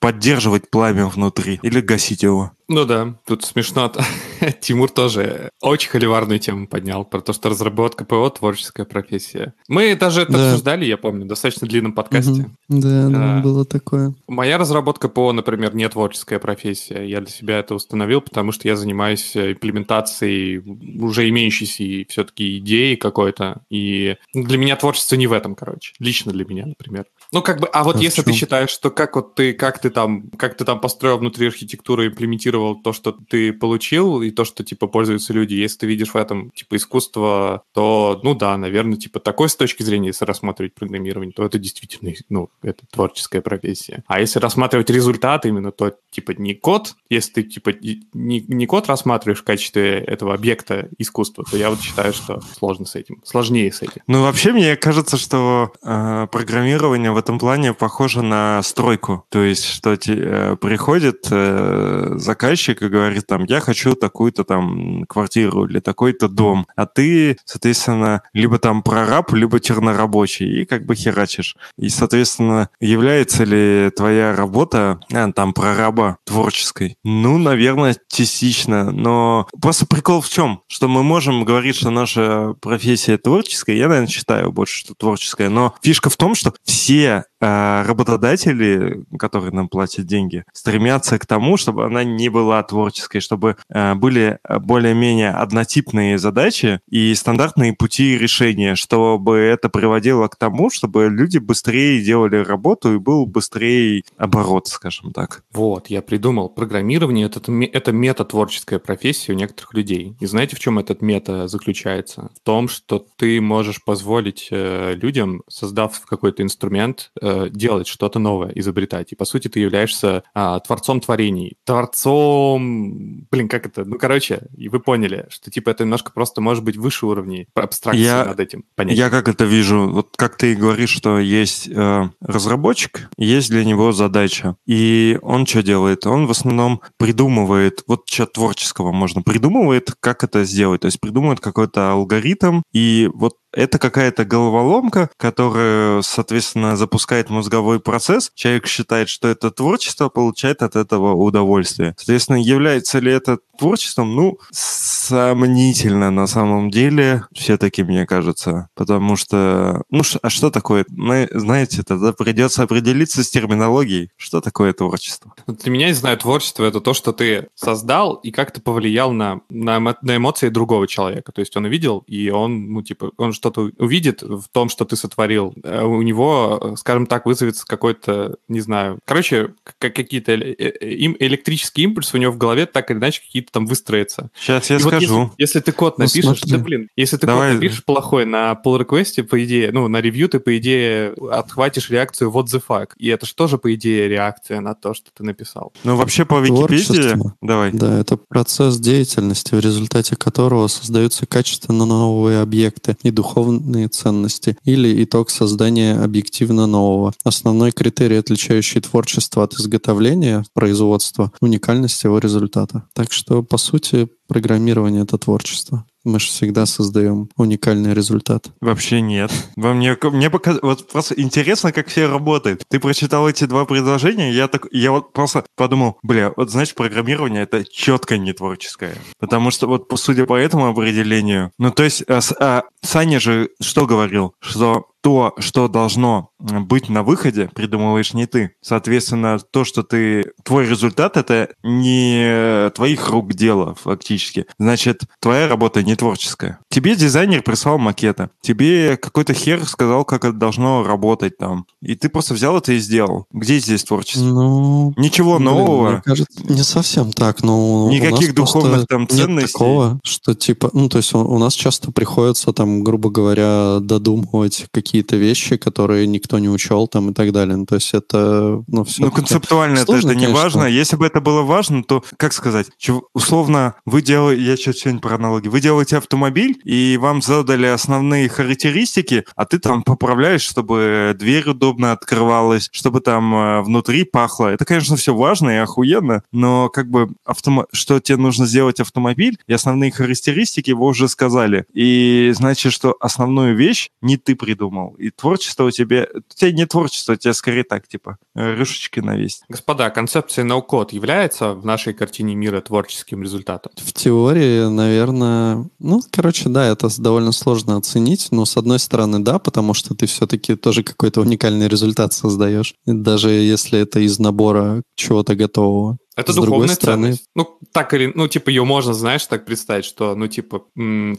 поддерживать пламя внутри или гасить его. Ну да, тут смешно. [laughs] Тимур тоже очень холиварную тему поднял про то, что разработка ПО – творческая профессия. Мы даже это да. обсуждали, я помню, в достаточно длинном подкасте. Угу. Да, да, было такое. Моя разработка ПО, например, не творческая профессия. Я для себя это установил, потому что я занимаюсь имплементацией уже имеющейся все-таки идеи какой-то. И для меня творчество не в этом, короче. Лично для меня, например. Ну, как бы, а вот а если ты считаешь, что как вот ты, как ты там, как ты там построил внутри архитектуры, имплементировал то, что ты получил, и то, что, типа, пользуются люди, если ты видишь в этом, типа, искусство, то, ну да, наверное, типа, такой с точки зрения, если рассматривать программирование, то это действительно, ну, это творческая профессия. А если рассматривать результат именно, то, типа, не код, если ты, типа, не, не код рассматриваешь в качестве этого объекта искусства, то я вот считаю, что сложно с этим, сложнее с этим. Ну, вообще, мне кажется, что э, программирование в этом плане похоже на стройку. То есть, что те, э, приходит э, заказчик и говорит там, я хочу такую-то там квартиру или такой-то дом, а ты, соответственно, либо там прораб, либо чернорабочий, и как бы херачишь. И, соответственно, является ли твоя работа а, там прораба творческой? Ну, наверное, частично, но просто прикол в чем? Что мы можем говорить, что наша профессия творческая, я, наверное, считаю больше, что творческая, но фишка в том, что все работодатели, которые нам платят деньги, стремятся к тому, чтобы она не была творческой, чтобы э, были более-менее однотипные задачи и стандартные пути решения, чтобы это приводило к тому, чтобы люди быстрее делали работу и был быстрее оборот, скажем так. Вот, я придумал. Программирование это, – это мета-творческая профессия у некоторых людей. И знаете, в чем этот мета заключается? В том, что ты можешь позволить э, людям, создав какой-то инструмент, инструмент э, делать что-то новое, изобретать. И, по сути, ты являешься э, творцом творений. Творцом... Блин, как это? Ну, короче, и вы поняли, что, типа, это немножко просто может быть выше уровней абстракции я, над этим понятием. Я как это вижу? Вот как ты говоришь, что есть э, разработчик, есть для него задача. И он что делает? Он в основном придумывает, вот что творческого можно, придумывает, как это сделать. То есть придумывает какой-то алгоритм, и вот это какая-то головоломка, которая, соответственно, запускает мозговой процесс. Человек считает, что это творчество, получает от этого удовольствие. Соответственно, является ли это творчеством, ну, сомнительно на самом деле, все-таки, мне кажется. Потому что, ну, а что такое? Знаете, тогда придется определиться с терминологией. Что такое творчество? Для меня, я знаю, творчество — это то, что ты создал и как-то повлиял на, на, на эмоции другого человека. То есть он увидел, и он, ну, типа, он что-то увидит в том, что ты сотворил. Э, у него, скажем так, вызовется какой-то, не знаю, короче, какие-то э, э, электрические импульсы у него в голове так или иначе какие-то там выстроятся. Сейчас я и скажу. Вот если, если ты код ну, напишешь, ну, да блин, если ты Давай. код напишешь плохой на pull request, по идее, ну, на ревью ты, по идее, отхватишь реакцию what the fuck. И это же тоже, по идее, реакция на то, что ты написал. Ну, вообще по Википедии... Давай. Да, это процесс деятельности, в результате которого создаются качественно новые объекты и духовные ценности, или итог создания объективно нового. Основной критерий, отличающий творчество от изготовления, производства, уникальность его результата. Так что, по сути, программирование — это творчество. Мы же всегда создаем уникальный результат. Вообще нет. Вам мне, мне пока, вот просто интересно, как все работает. Ты прочитал эти два предложения, я так, я вот просто подумал, бля, вот значит программирование это четко не творческое, потому что вот судя по этому определению, ну то есть а, а, Саня же что говорил, что то, что должно быть на выходе, придумываешь не ты. Соответственно, то, что ты... Твой результат — это не твоих рук дело, фактически. Значит, твоя работа не творческая. Тебе дизайнер прислал макета. Тебе какой-то хер сказал, как это должно работать там. И ты просто взял это и сделал. Где здесь творчество? Ну... Ничего блин, нового. Мне кажется, не совсем так. Но Никаких духовных там ценностей. Нет такого, что типа... Ну, то есть у, у нас часто приходится там, грубо говоря, додумывать какие какие-то вещи, которые никто не учел там и так далее. Ну, то есть это, ну, все Ну, концептуально сложно, это, это не важно. Если бы это было важно, то, как сказать, условно, вы делаете, я сейчас сегодня про аналоги, вы делаете автомобиль, и вам задали основные характеристики, а ты там поправляешь, чтобы дверь удобно открывалась, чтобы там э, внутри пахло. Это, конечно, все важно и охуенно, но как бы автом... что тебе нужно сделать автомобиль, и основные характеристики вы уже сказали. И значит, что основную вещь не ты придумал придумал. И творчество у тебя... У тебя не творчество, у тебя скорее так, типа, рюшечки навесить. Господа, концепция no-code является в нашей картине мира творческим результатом? В теории, наверное... Ну, короче, да, это довольно сложно оценить, но с одной стороны, да, потому что ты все-таки тоже какой-то уникальный результат создаешь, даже если это из набора чего-то готового. Это С духовная стороны... ценность. Ну, так или, ну, типа, ее можно, знаешь, так представить, что, ну, типа,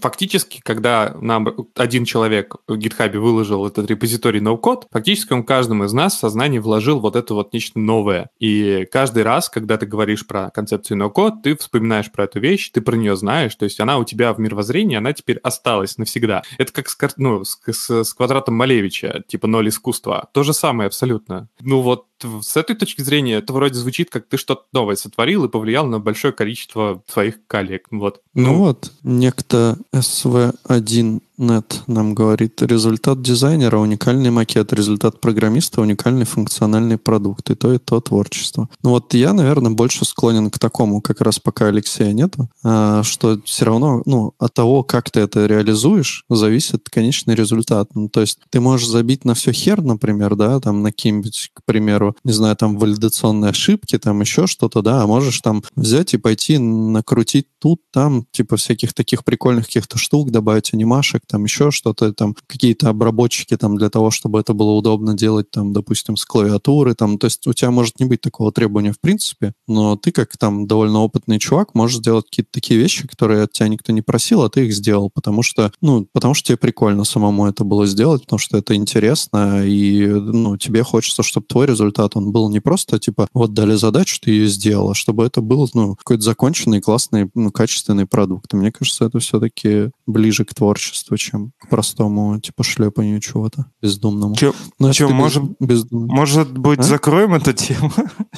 фактически, когда нам один человек в гитхабе выложил этот репозиторий ноу-код, фактически он каждому из нас в сознание вложил вот это вот нечто новое. И каждый раз, когда ты говоришь про концепцию ноу-код, ты вспоминаешь про эту вещь, ты про нее знаешь, то есть она у тебя в мировоззрении, она теперь осталась навсегда. Это как с, ну, с, с, с квадратом Малевича, типа ноль искусства. То же самое абсолютно. Ну, вот с этой точки зрения это вроде звучит, как ты что-то новое сотворил и повлиял на большое количество своих коллег. Вот. Ну, ну вот, некто SV1 Нет нам говорит, результат дизайнера – уникальный макет, результат программиста – уникальный функциональный продукт, и то, и то творчество. Ну вот я, наверное, больше склонен к такому, как раз пока Алексея нету, а, что все равно ну, от того, как ты это реализуешь, зависит конечный результат. Ну, то есть ты можешь забить на все хер, например, да, там на какие-нибудь, к примеру, не знаю, там валидационные ошибки, там еще что-то, да, а можешь там взять и пойти накрутить тут, там, типа всяких таких прикольных каких-то штук, добавить анимашек, там еще что-то, там какие-то обработчики там для того, чтобы это было удобно делать, там, допустим, с клавиатуры, там, то есть у тебя может не быть такого требования в принципе, но ты как там довольно опытный чувак можешь сделать какие-то такие вещи, которые от тебя никто не просил, а ты их сделал, потому что, ну, потому что тебе прикольно самому это было сделать, потому что это интересно, и, ну, тебе хочется, чтобы твой результат, он был не просто, типа, вот дали задачу, ты ее сделал, а чтобы это был, ну, какой-то законченный, классный, ну, качественный продукт. И мне кажется, это все-таки ближе к творчеству, чем к простому, типа, шлепанию чего-то бездумному. Че, ну, че может, без, может быть, а? закроем эту тему?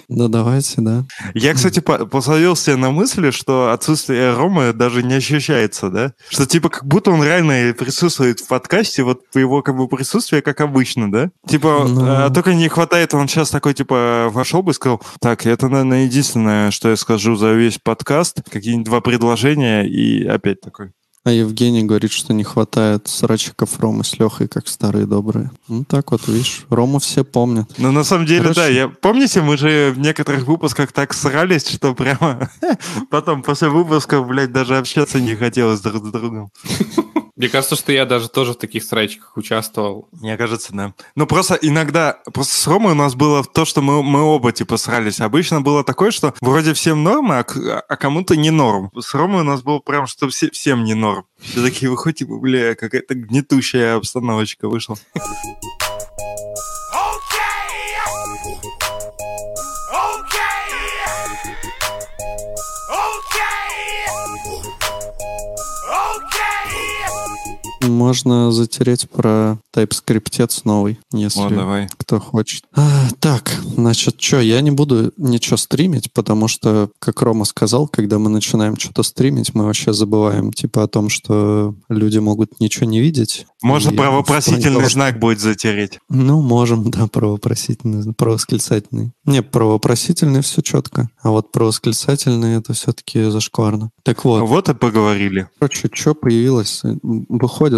Да, давайте, да. Я, кстати, посадил себе на мысли, что отсутствие Ромы даже не ощущается, да? Что, типа, как будто он реально присутствует в подкасте, вот его, как бы, присутствие, как обычно, да? Типа. Ну. а, только не хватает, он сейчас такой, типа, вошел бы и сказал, так, это, наверное, единственное, что я скажу за весь подкаст, какие-нибудь два предложения, и опять такой. А Евгений говорит, что не хватает срачиков Ромы с Лехой, как старые добрые. Ну так вот, видишь, Рому все помнят. Ну, на самом деле, Хорошо. да, я... Помните, мы же в некоторых выпусках так срались, что прямо [laughs] потом после выпусков, блядь, даже общаться не хотелось друг с другом. [laughs] Мне кажется, что я даже тоже в таких срачиках участвовал. Мне кажется, да. Ну, просто иногда... Просто с Ромой у нас было то, что мы, мы оба, типа, срались. Обычно было такое, что вроде всем норм, а, а кому-то не норм. С Ромой у нас было прям, что все, всем не норм. Все такие выходят, типа, бля, какая-то гнетущая обстановочка вышла. Можно затереть про TypeScript новый, если О, давай. кто хочет. А, так, значит, что, я не буду ничего стримить, потому что, как Рома сказал, когда мы начинаем что-то стримить, мы вообще забываем, типа, о том, что люди могут ничего не видеть. Можно И про вопросительный того, знак будет затереть. Ну, можем, да, про вопросительный, про восклицательный. Не, про вопросительный все четко, а вот про восклицательный это все-таки зашкварно. Так вот, Вот и поговорили. Короче, что появилось? М,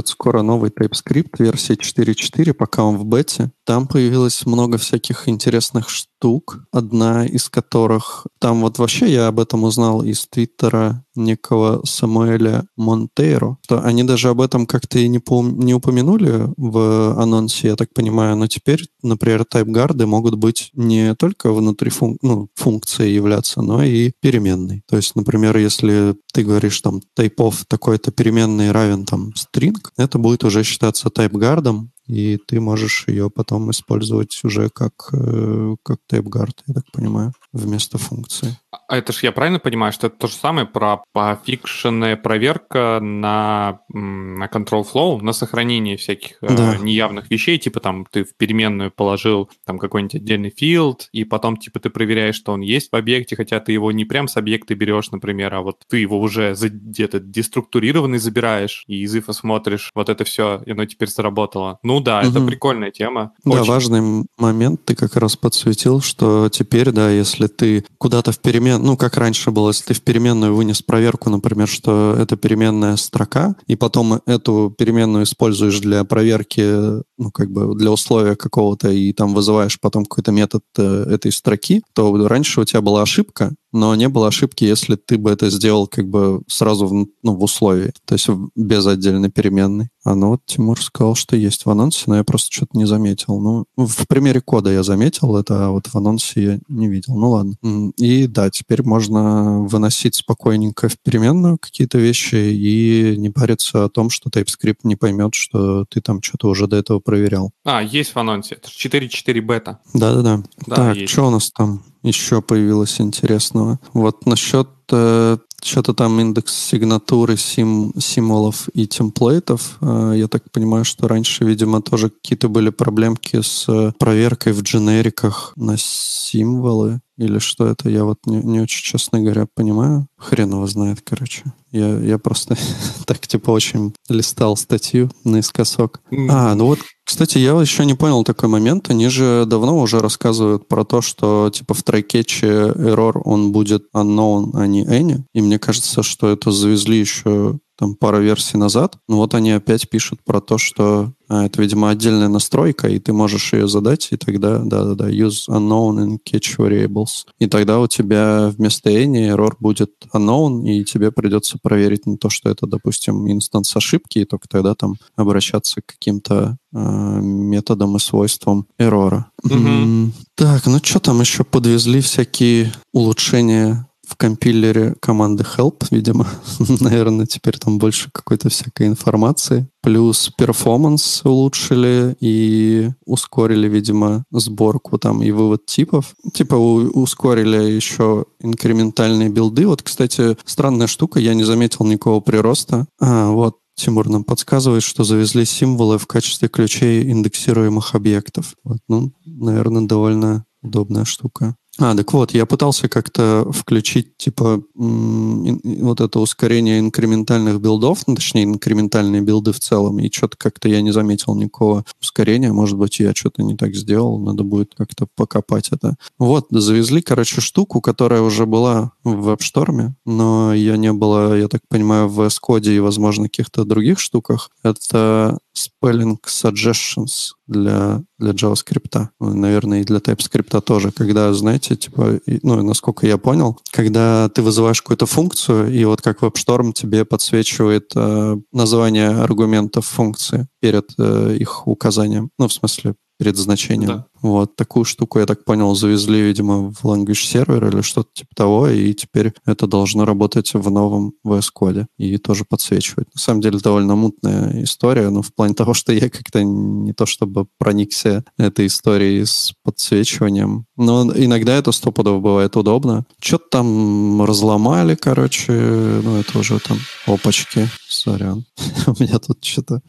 Выходит скоро новый TypeScript, версия 4.4, пока он в бете. Там появилось много всяких интересных штук, одна из которых... Там вот вообще я об этом узнал из твиттера некого Самуэля Монтейро, что они даже об этом как-то и не, пом- не упомянули в анонсе, я так понимаю, но теперь, например, тайпгарды могут быть не только внутри функ- ну, функции являться, но и переменной. То есть, например, если ты говоришь там тайпов такой-то переменный равен там string, это будет уже считаться тайпгардом, и ты можешь ее потом использовать уже как, э, как тайпгард, я так понимаю, вместо функции. А это ж я правильно понимаю, что это то же самое про пофикшенная проверка на, на control flow, на сохранение всяких э, Да. неявных вещей, типа там ты в переменную положил там какой-нибудь отдельный field, и потом типа ты проверяешь, что он есть в объекте, хотя ты его не прям с объекта берешь, например, а вот ты его уже где-то деструктурированный забираешь, и из ифа смотришь, вот это все, и оно теперь заработало. Ну да, это Мгм. прикольная тема. Да, Очень. важный момент ты как раз подсветил, что теперь, да, если ты куда-то в перемен, ну, как раньше было, если ты в переменную вынес проверку, например, что это переменная строка, и потом эту переменную используешь для проверки, ну, как бы для условия какого-то, и там вызываешь потом какой-то метод э, этой строки, то раньше у тебя была ошибка, но не было ошибки, если ты бы это сделал как бы сразу в, ну, в условии, то есть без отдельной переменной. А ну вот Тимур сказал, что есть в анонсе, но я просто что-то не заметил. Ну, в примере кода я заметил это, а вот в анонсе я не видел. Ну ладно. И да, теперь можно выносить спокойненько в переменную какие-то вещи и не париться о том, что TypeScript не поймет, что ты там что-то уже до этого проверял. А, есть в анонсе. Это ж 4.4 бета. Да-да-да. Да, так, есть. что у нас там еще появилось интересного? Вот насчет э, что-то там индекс сигнатуры, сим, символов и темплейтов. Э, я так понимаю, что раньше, видимо, тоже какие-то были проблемки с э, проверкой в дженериках на символы. Или что это, я вот не, не очень, честно говоря, понимаю. Хрен его знает, короче. Я, я просто [laughs] так, типа, очень листал статью наискосок. А, ну вот, кстати, я еще не понял такой момент. Они же давно уже рассказывают про то, что типа в try-catch е error он будет unknown, а не any. И мне кажется, что это завезли еще там пару версий назад. Но вот они опять пишут про то, что а, это, видимо, отдельная настройка, и ты можешь ее задать, и тогда, да-да-да, use unknown in catch variables. И тогда у тебя вместо any error будет unknown, и тебе придется проверить на то, что это, допустим, instance ошибки, и только тогда там обращаться к каким-то э, методам и свойствам error а. М, Так, ну что там еще подвезли всякие улучшения в компилере команды help, видимо. [laughs] Наверное, теперь там больше какой-то всякой информации. Плюс performance улучшили и ускорили, видимо, сборку там и вывод типов. Типа ускорили еще инкрементальные билды. Вот, кстати, странная штука, я не заметил никакого прироста. А, вот Тимур нам подсказывает, что завезли символы в качестве ключей индексируемых объектов. Вот, ну, наверное, довольно удобная штука. А, так вот, я пытался как-то включить, типа, вот это ускорение инкрементальных билдов, ну, точнее, инкрементальные билды в целом, и что-то как-то я не заметил никакого ускорения. Может быть, я что-то не так сделал, надо будет как-то покопать это. Вот, завезли, короче, штуку, которая уже была в WebStorm, но ее не было, я так понимаю, в Code и, возможно, каких-то других штуках. Это spelling suggestions для, для JavaScript. Наверное, и для TypeScript тоже. Когда, знаете, типа, ну, насколько я понял, когда ты вызываешь какую-то функцию, и вот как WebStorm тебе подсвечивает э, название аргументов функции перед э, их указанием. Ну, в смысле, перед значением. Да. Вот такую штуку, я так понял, завезли, видимо, в Language Server или что-то типа того, и теперь это должно работать в новом VS Code и тоже подсвечивать. На самом деле довольно мутная история, но в плане того, что я как-то не то чтобы проникся этой историей с подсвечиванием, но иногда это стопудово бывает удобно. Что-то там разломали, короче, ну это уже там опачки, сорян. [laughs] У меня тут что-то...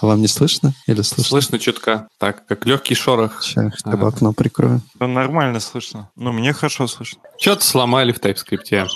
А вам не слышно или слышно? Слышно чутка. Так, как легкий шорох Сейчас хотя бы окно прикрою. Да нормально слышно. Ну, мне хорошо слышно. Что-то сломали в TypeScript.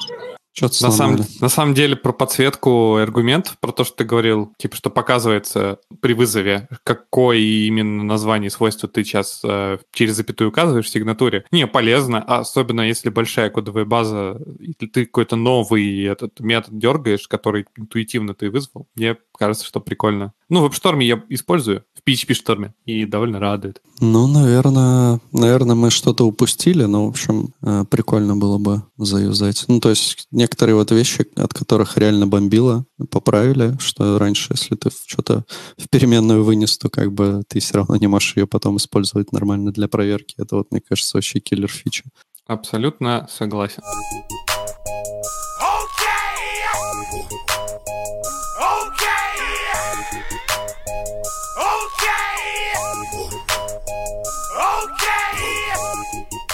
Что-то на самом, на самом деле про подсветку аргументов, про то, что ты говорил, типа, что показывается при вызове, какое именно название свойства ты сейчас э, через запятую указываешь в сигнатуре. Не, полезно, особенно если большая кодовая база, и ты какой-то новый этот метод дергаешь, который интуитивно ты вызвал. Мне кажется, что прикольно. Ну, в WebStorm я использую, PHP-шторме, и довольно радует. Ну, наверное, наверное, мы что-то упустили, но, в общем, э, прикольно было бы заюзать. Ну, то есть некоторые вот вещи, от которых реально бомбило, поправили, что раньше, если ты что-то в переменную вынес, то как бы ты все равно не можешь ее потом использовать нормально для проверки. Это вот, мне кажется, вообще киллер фича. Абсолютно согласен.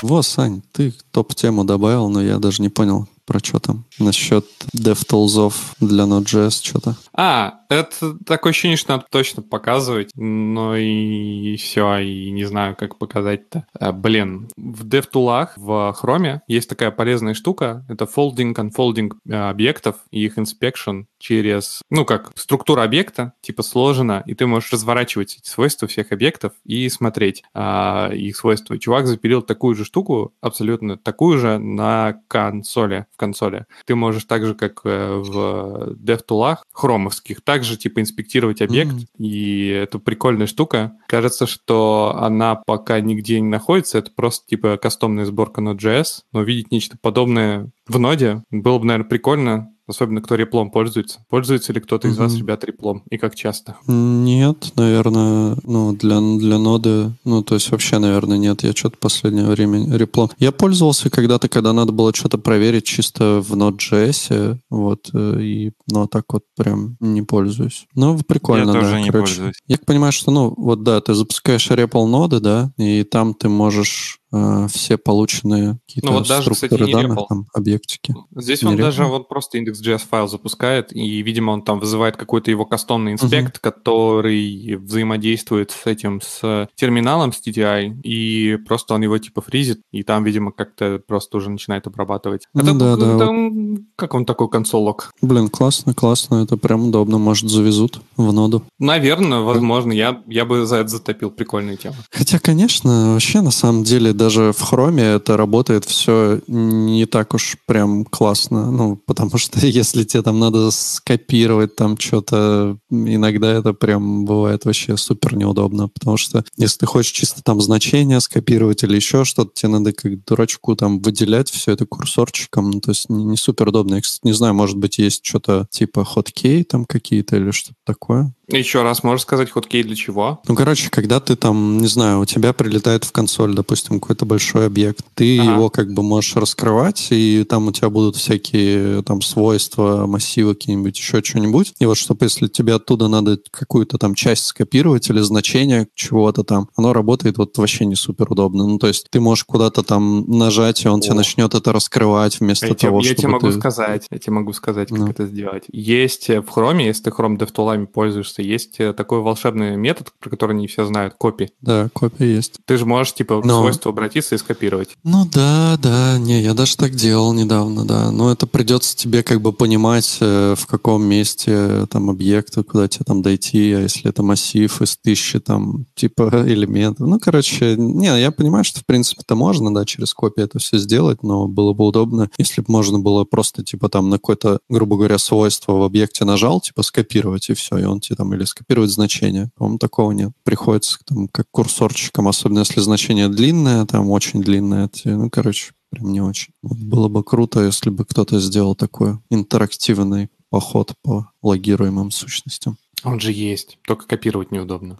Во, Сань, ты топ-тему добавил, но я даже не понял, про что там. Насчет DevTools для Node.js что-то. А, это такое ощущение, что надо точно показывать, но и, все, и не знаю, как показать-то. А, блин, в DevTools в Chrome есть такая полезная штука, это folding, unfolding а, объектов и их inspection через, ну как, структура объекта, типа сложена, и ты можешь разворачивать эти свойства всех объектов и смотреть а, их свойства. Чувак запилил такую же штуку, абсолютно такую же на консоли, в консоли. Ты можешь так же, как э, в DevTools, хромовских, также типа инспектировать объект, mm-hmm. и это прикольная штука. Кажется, что она пока нигде не находится, это просто типа кастомная сборка Node.js, но видеть нечто подобное в ноде было бы, наверное, прикольно. Особенно кто реплом пользуется. Пользуется ли кто-то из вас, ребят, реплом? И как часто? Нет, наверное, ну, для, для ноды, ну, то есть вообще, наверное, нет. Я что-то в последнее время реплом. Я пользовался когда-то, когда надо было что-то проверить чисто в Node.js, вот, э, и, ну, так вот прям не пользуюсь. Ну, прикольно, Я да. тоже не короче. пользуюсь. Я понимаю, что, ну, вот, да, ты запускаешь REPL ноды, да, и там ты можешь э, все полученные какие-то ну, вот даже, структуры кстати, данных, там, объектики. Здесь он даже вот просто index.js файл запускает, и, видимо, он там вызывает какой-то его кастомный инспект, uh-huh. который взаимодействует с этим, с терминалом, с TTI, и просто он его типа фризит, и там, видимо, как-то просто уже начинает обрабатывать. Ну, это, да, да. Там, как он такой консолок? Блин, классно, классно, это прям удобно, может, завезут в ноду. Наверное, возможно, я, я бы за это затопил, прикольная тема. Хотя, конечно, вообще, на самом деле, даже в хроме это работает все не так уж прям классно. Ну, потому что [laughs] если тебе там надо скопировать там что-то, иногда это прям бывает вообще супер неудобно. Потому что если ты хочешь чисто там значение скопировать или еще что-то, тебе надо как дурачку там выделять все это курсорчиком. Ну, то есть не, не супер удобно. Я, кстати, не знаю, может быть, есть что-то типа хоткей там какие-то или что-то такое. Еще раз, можешь сказать хоткей для чего? Ну, короче, когда ты там, не знаю, у тебя прилетает в консоль, допустим, какой-то большой объект, ты ага. его как бы можешь раскрывать, и там у тебя будут всякие там свойства, массивы какие-нибудь, еще что-нибудь. И вот чтобы если тебе оттуда надо какую-то там часть скопировать или значение чего-то там, оно работает вот вообще не супер удобно. Ну, то есть ты можешь куда-то там нажать, и он О. тебе начнет это раскрывать вместо я того, тебе, чтобы Я тебе могу ты... сказать, я тебе могу сказать, как ну. это сделать. Есть в Chrome, если ты Chrome DevTool'ами пользуешься, кажется, есть э, такой волшебный метод, про который не все знают, копи. Да, копия есть. Ты же можешь, типа, Но... свойство обратиться и скопировать. Ну да, да, не, я даже так делал недавно, да. Но это придется тебе как бы понимать, э, в каком месте там объекта, куда тебе там дойти, а если это массив из тысячи там типа [laughs] элементов. Ну, короче, не, я понимаю, что в принципе это можно, да, через копию это все сделать, но было бы удобно, если бы можно было просто типа там на какое-то, грубо говоря, свойство в объекте нажал, типа скопировать и все, и он тебе там или скопировать значение. По-моему, такого нет. Приходится там как курсорчиком, особенно если значение длинное, там очень длинное, ну, короче, прям не очень. Вот было бы круто, если бы кто-то сделал такой интерактивный поход по логируемым сущностям. Он же есть, только копировать неудобно.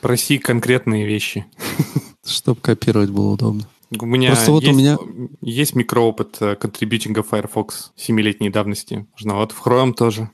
Проси конкретные вещи. Чтобы копировать было удобно. У меня Просто вот есть, у меня- есть микроопыт э, контрибьютинга Firefox 7-летней давности. Можно вот в Chrome тоже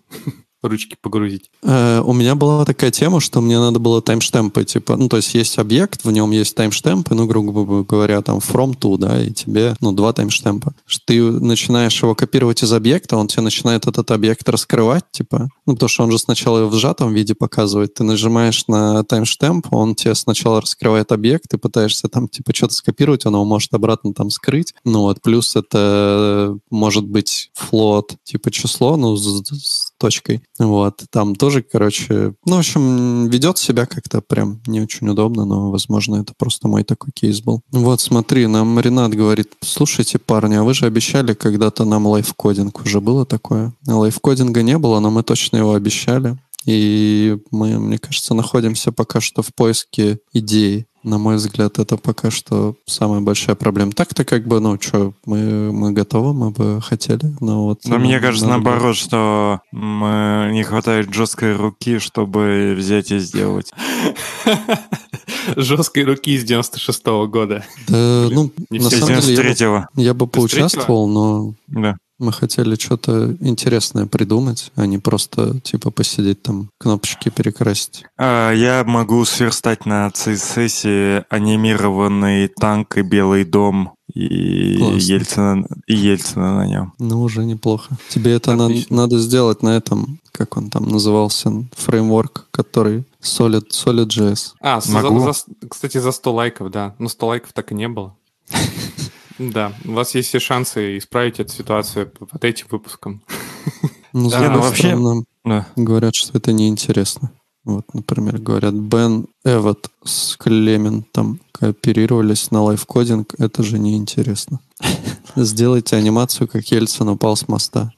ручки погрузить. Э, у меня была такая тема, что мне надо было таймштемпы, типа, ну, то есть есть объект, в нем есть таймштемпы, ну, грубо говоря, там, from to, да, и тебе, ну, два таймштемпа. Ты начинаешь его копировать из объекта, он тебе начинает этот объект раскрывать, типа, ну, потому что он же сначала в сжатом виде показывает. Ты нажимаешь на таймштемп, он тебе сначала раскрывает объект, ты пытаешься там, типа, что-то скопировать, он его может обратно там скрыть. Ну, вот, плюс это может быть float, типа, число, ну, с точкой. Вот, там тоже, короче, ну, в общем, ведет себя как-то прям не очень удобно, но, возможно, это просто мой такой кейс был. Вот, смотри, нам Ренат говорит, слушайте, парни, а вы же обещали когда-то нам лайфкодинг, уже было такое? Лайфкодинга не было, но мы точно его обещали. И мы, мне кажется, находимся пока что в поиске идеи. На мой взгляд, это пока что самая большая проблема. Так-то как бы, ну, что, мы, мы готовы, мы бы хотели, но вот... Но мне нам кажется, надо наоборот, что м, не хватает жесткой руки, чтобы взять и сделать. [laughs] Жесткой руки с 96 года. Да, ну, на самом деле, я бы, 93-го. я бы Ты с третьего? поучаствовал, но Да. Мы хотели что-то интересное придумать, а не просто, типа, посидеть там, кнопочки перекрасить. А, Я могу сверстать на CSS анимированный танк и белый дом и Классно. Ельцина, и Ельцина на нем. Ну, уже неплохо. Тебе это на- надо сделать на этом, как он там назывался, фреймворк, который Solid, Solid.js. А, за- за- кстати, за 100 лайков, да. Но 100 лайков так и не было. [laughs] Да, у вас есть все шансы исправить эту ситуацию под этим выпуском. Ну, Да, ну, вообще- стороны, Да. говорят, что это неинтересно. Вот, например, говорят, Бен Эвот с Клементом кооперировались на лайфкодинг, это же неинтересно. [laughs] Сделайте анимацию, как Ельцин упал с моста.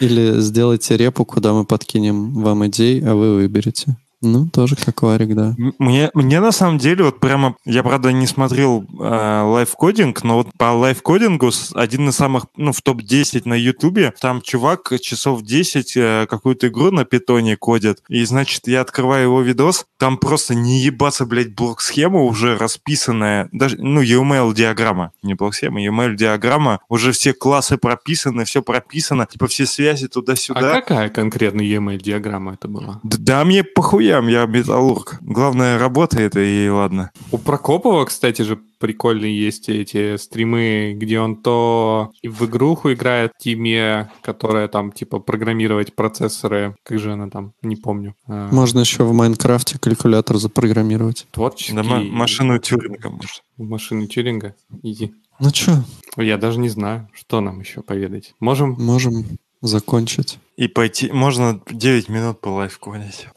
Или сделайте репу, куда мы подкинем вам идей, а вы выберете. Ну, тоже как варик, да. Мне, мне на самом деле вот прямо, я правда не смотрел э, лайфкодинг, но вот по лайфкодингу один из самых, ну, в топ-10 на ютубе, там чувак часов 10 э, какую-то игру на питоне кодит, и, значит, я открываю его видос, там просто не ебаться, блядь, блок-схема уже расписанная, даже, ну, UML-диаграмма, не блок-схема, UML-диаграмма, уже все классы прописаны, все прописано, типа все связи А туда-сюда. какая конкретно EML-диаграмма это была? Д- Да мне похуям, я металлург. Главное, работает, и ладно. У Прокопова, кстати же, прикольные есть эти стримы, где он то и в игруху играет в тиме, которая там, типа, программировать процессоры. Как же она там? Не помню. А, Можно еще в Майнкрафте калькулятор запрограммировать. Творческий. Да, ма- машину Тюринга, может. Машину Тюринга. Иди. Ну что, Я даже не знаю, что нам еще поведать. Можем? можем закончить. И пойти... Можно 9 минут по лайфку гонять.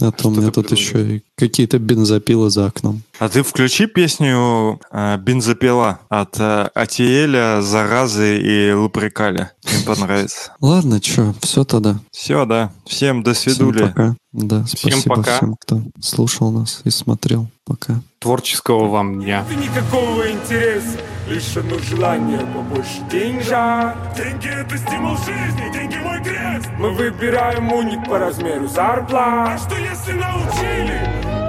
А то у меня тут еще и какие-то бензопилы за окном. А ты включи песню э, «Бензопила» от э, Атиэля, Заразы и Луприкаля. Мне понравится. [laughs] Ладно, что, все тогда. Все, да. Всем до Всем свидули. пока. Да, Всем спасибо пока. всем, кто слушал нас и смотрел. Пока. Творческого вам дня. Никакого интереса Лишь одно желание побольше деньжат Деньги это стимул жизни, деньги мой крест. Мы выбираем уник по размеру зарплат. А что если научили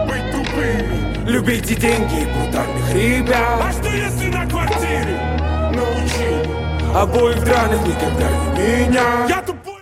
быть тупыми? Любите деньги и брутальных ребят. А что если на квартире научили? Обоих драных никогда не меня Я тупой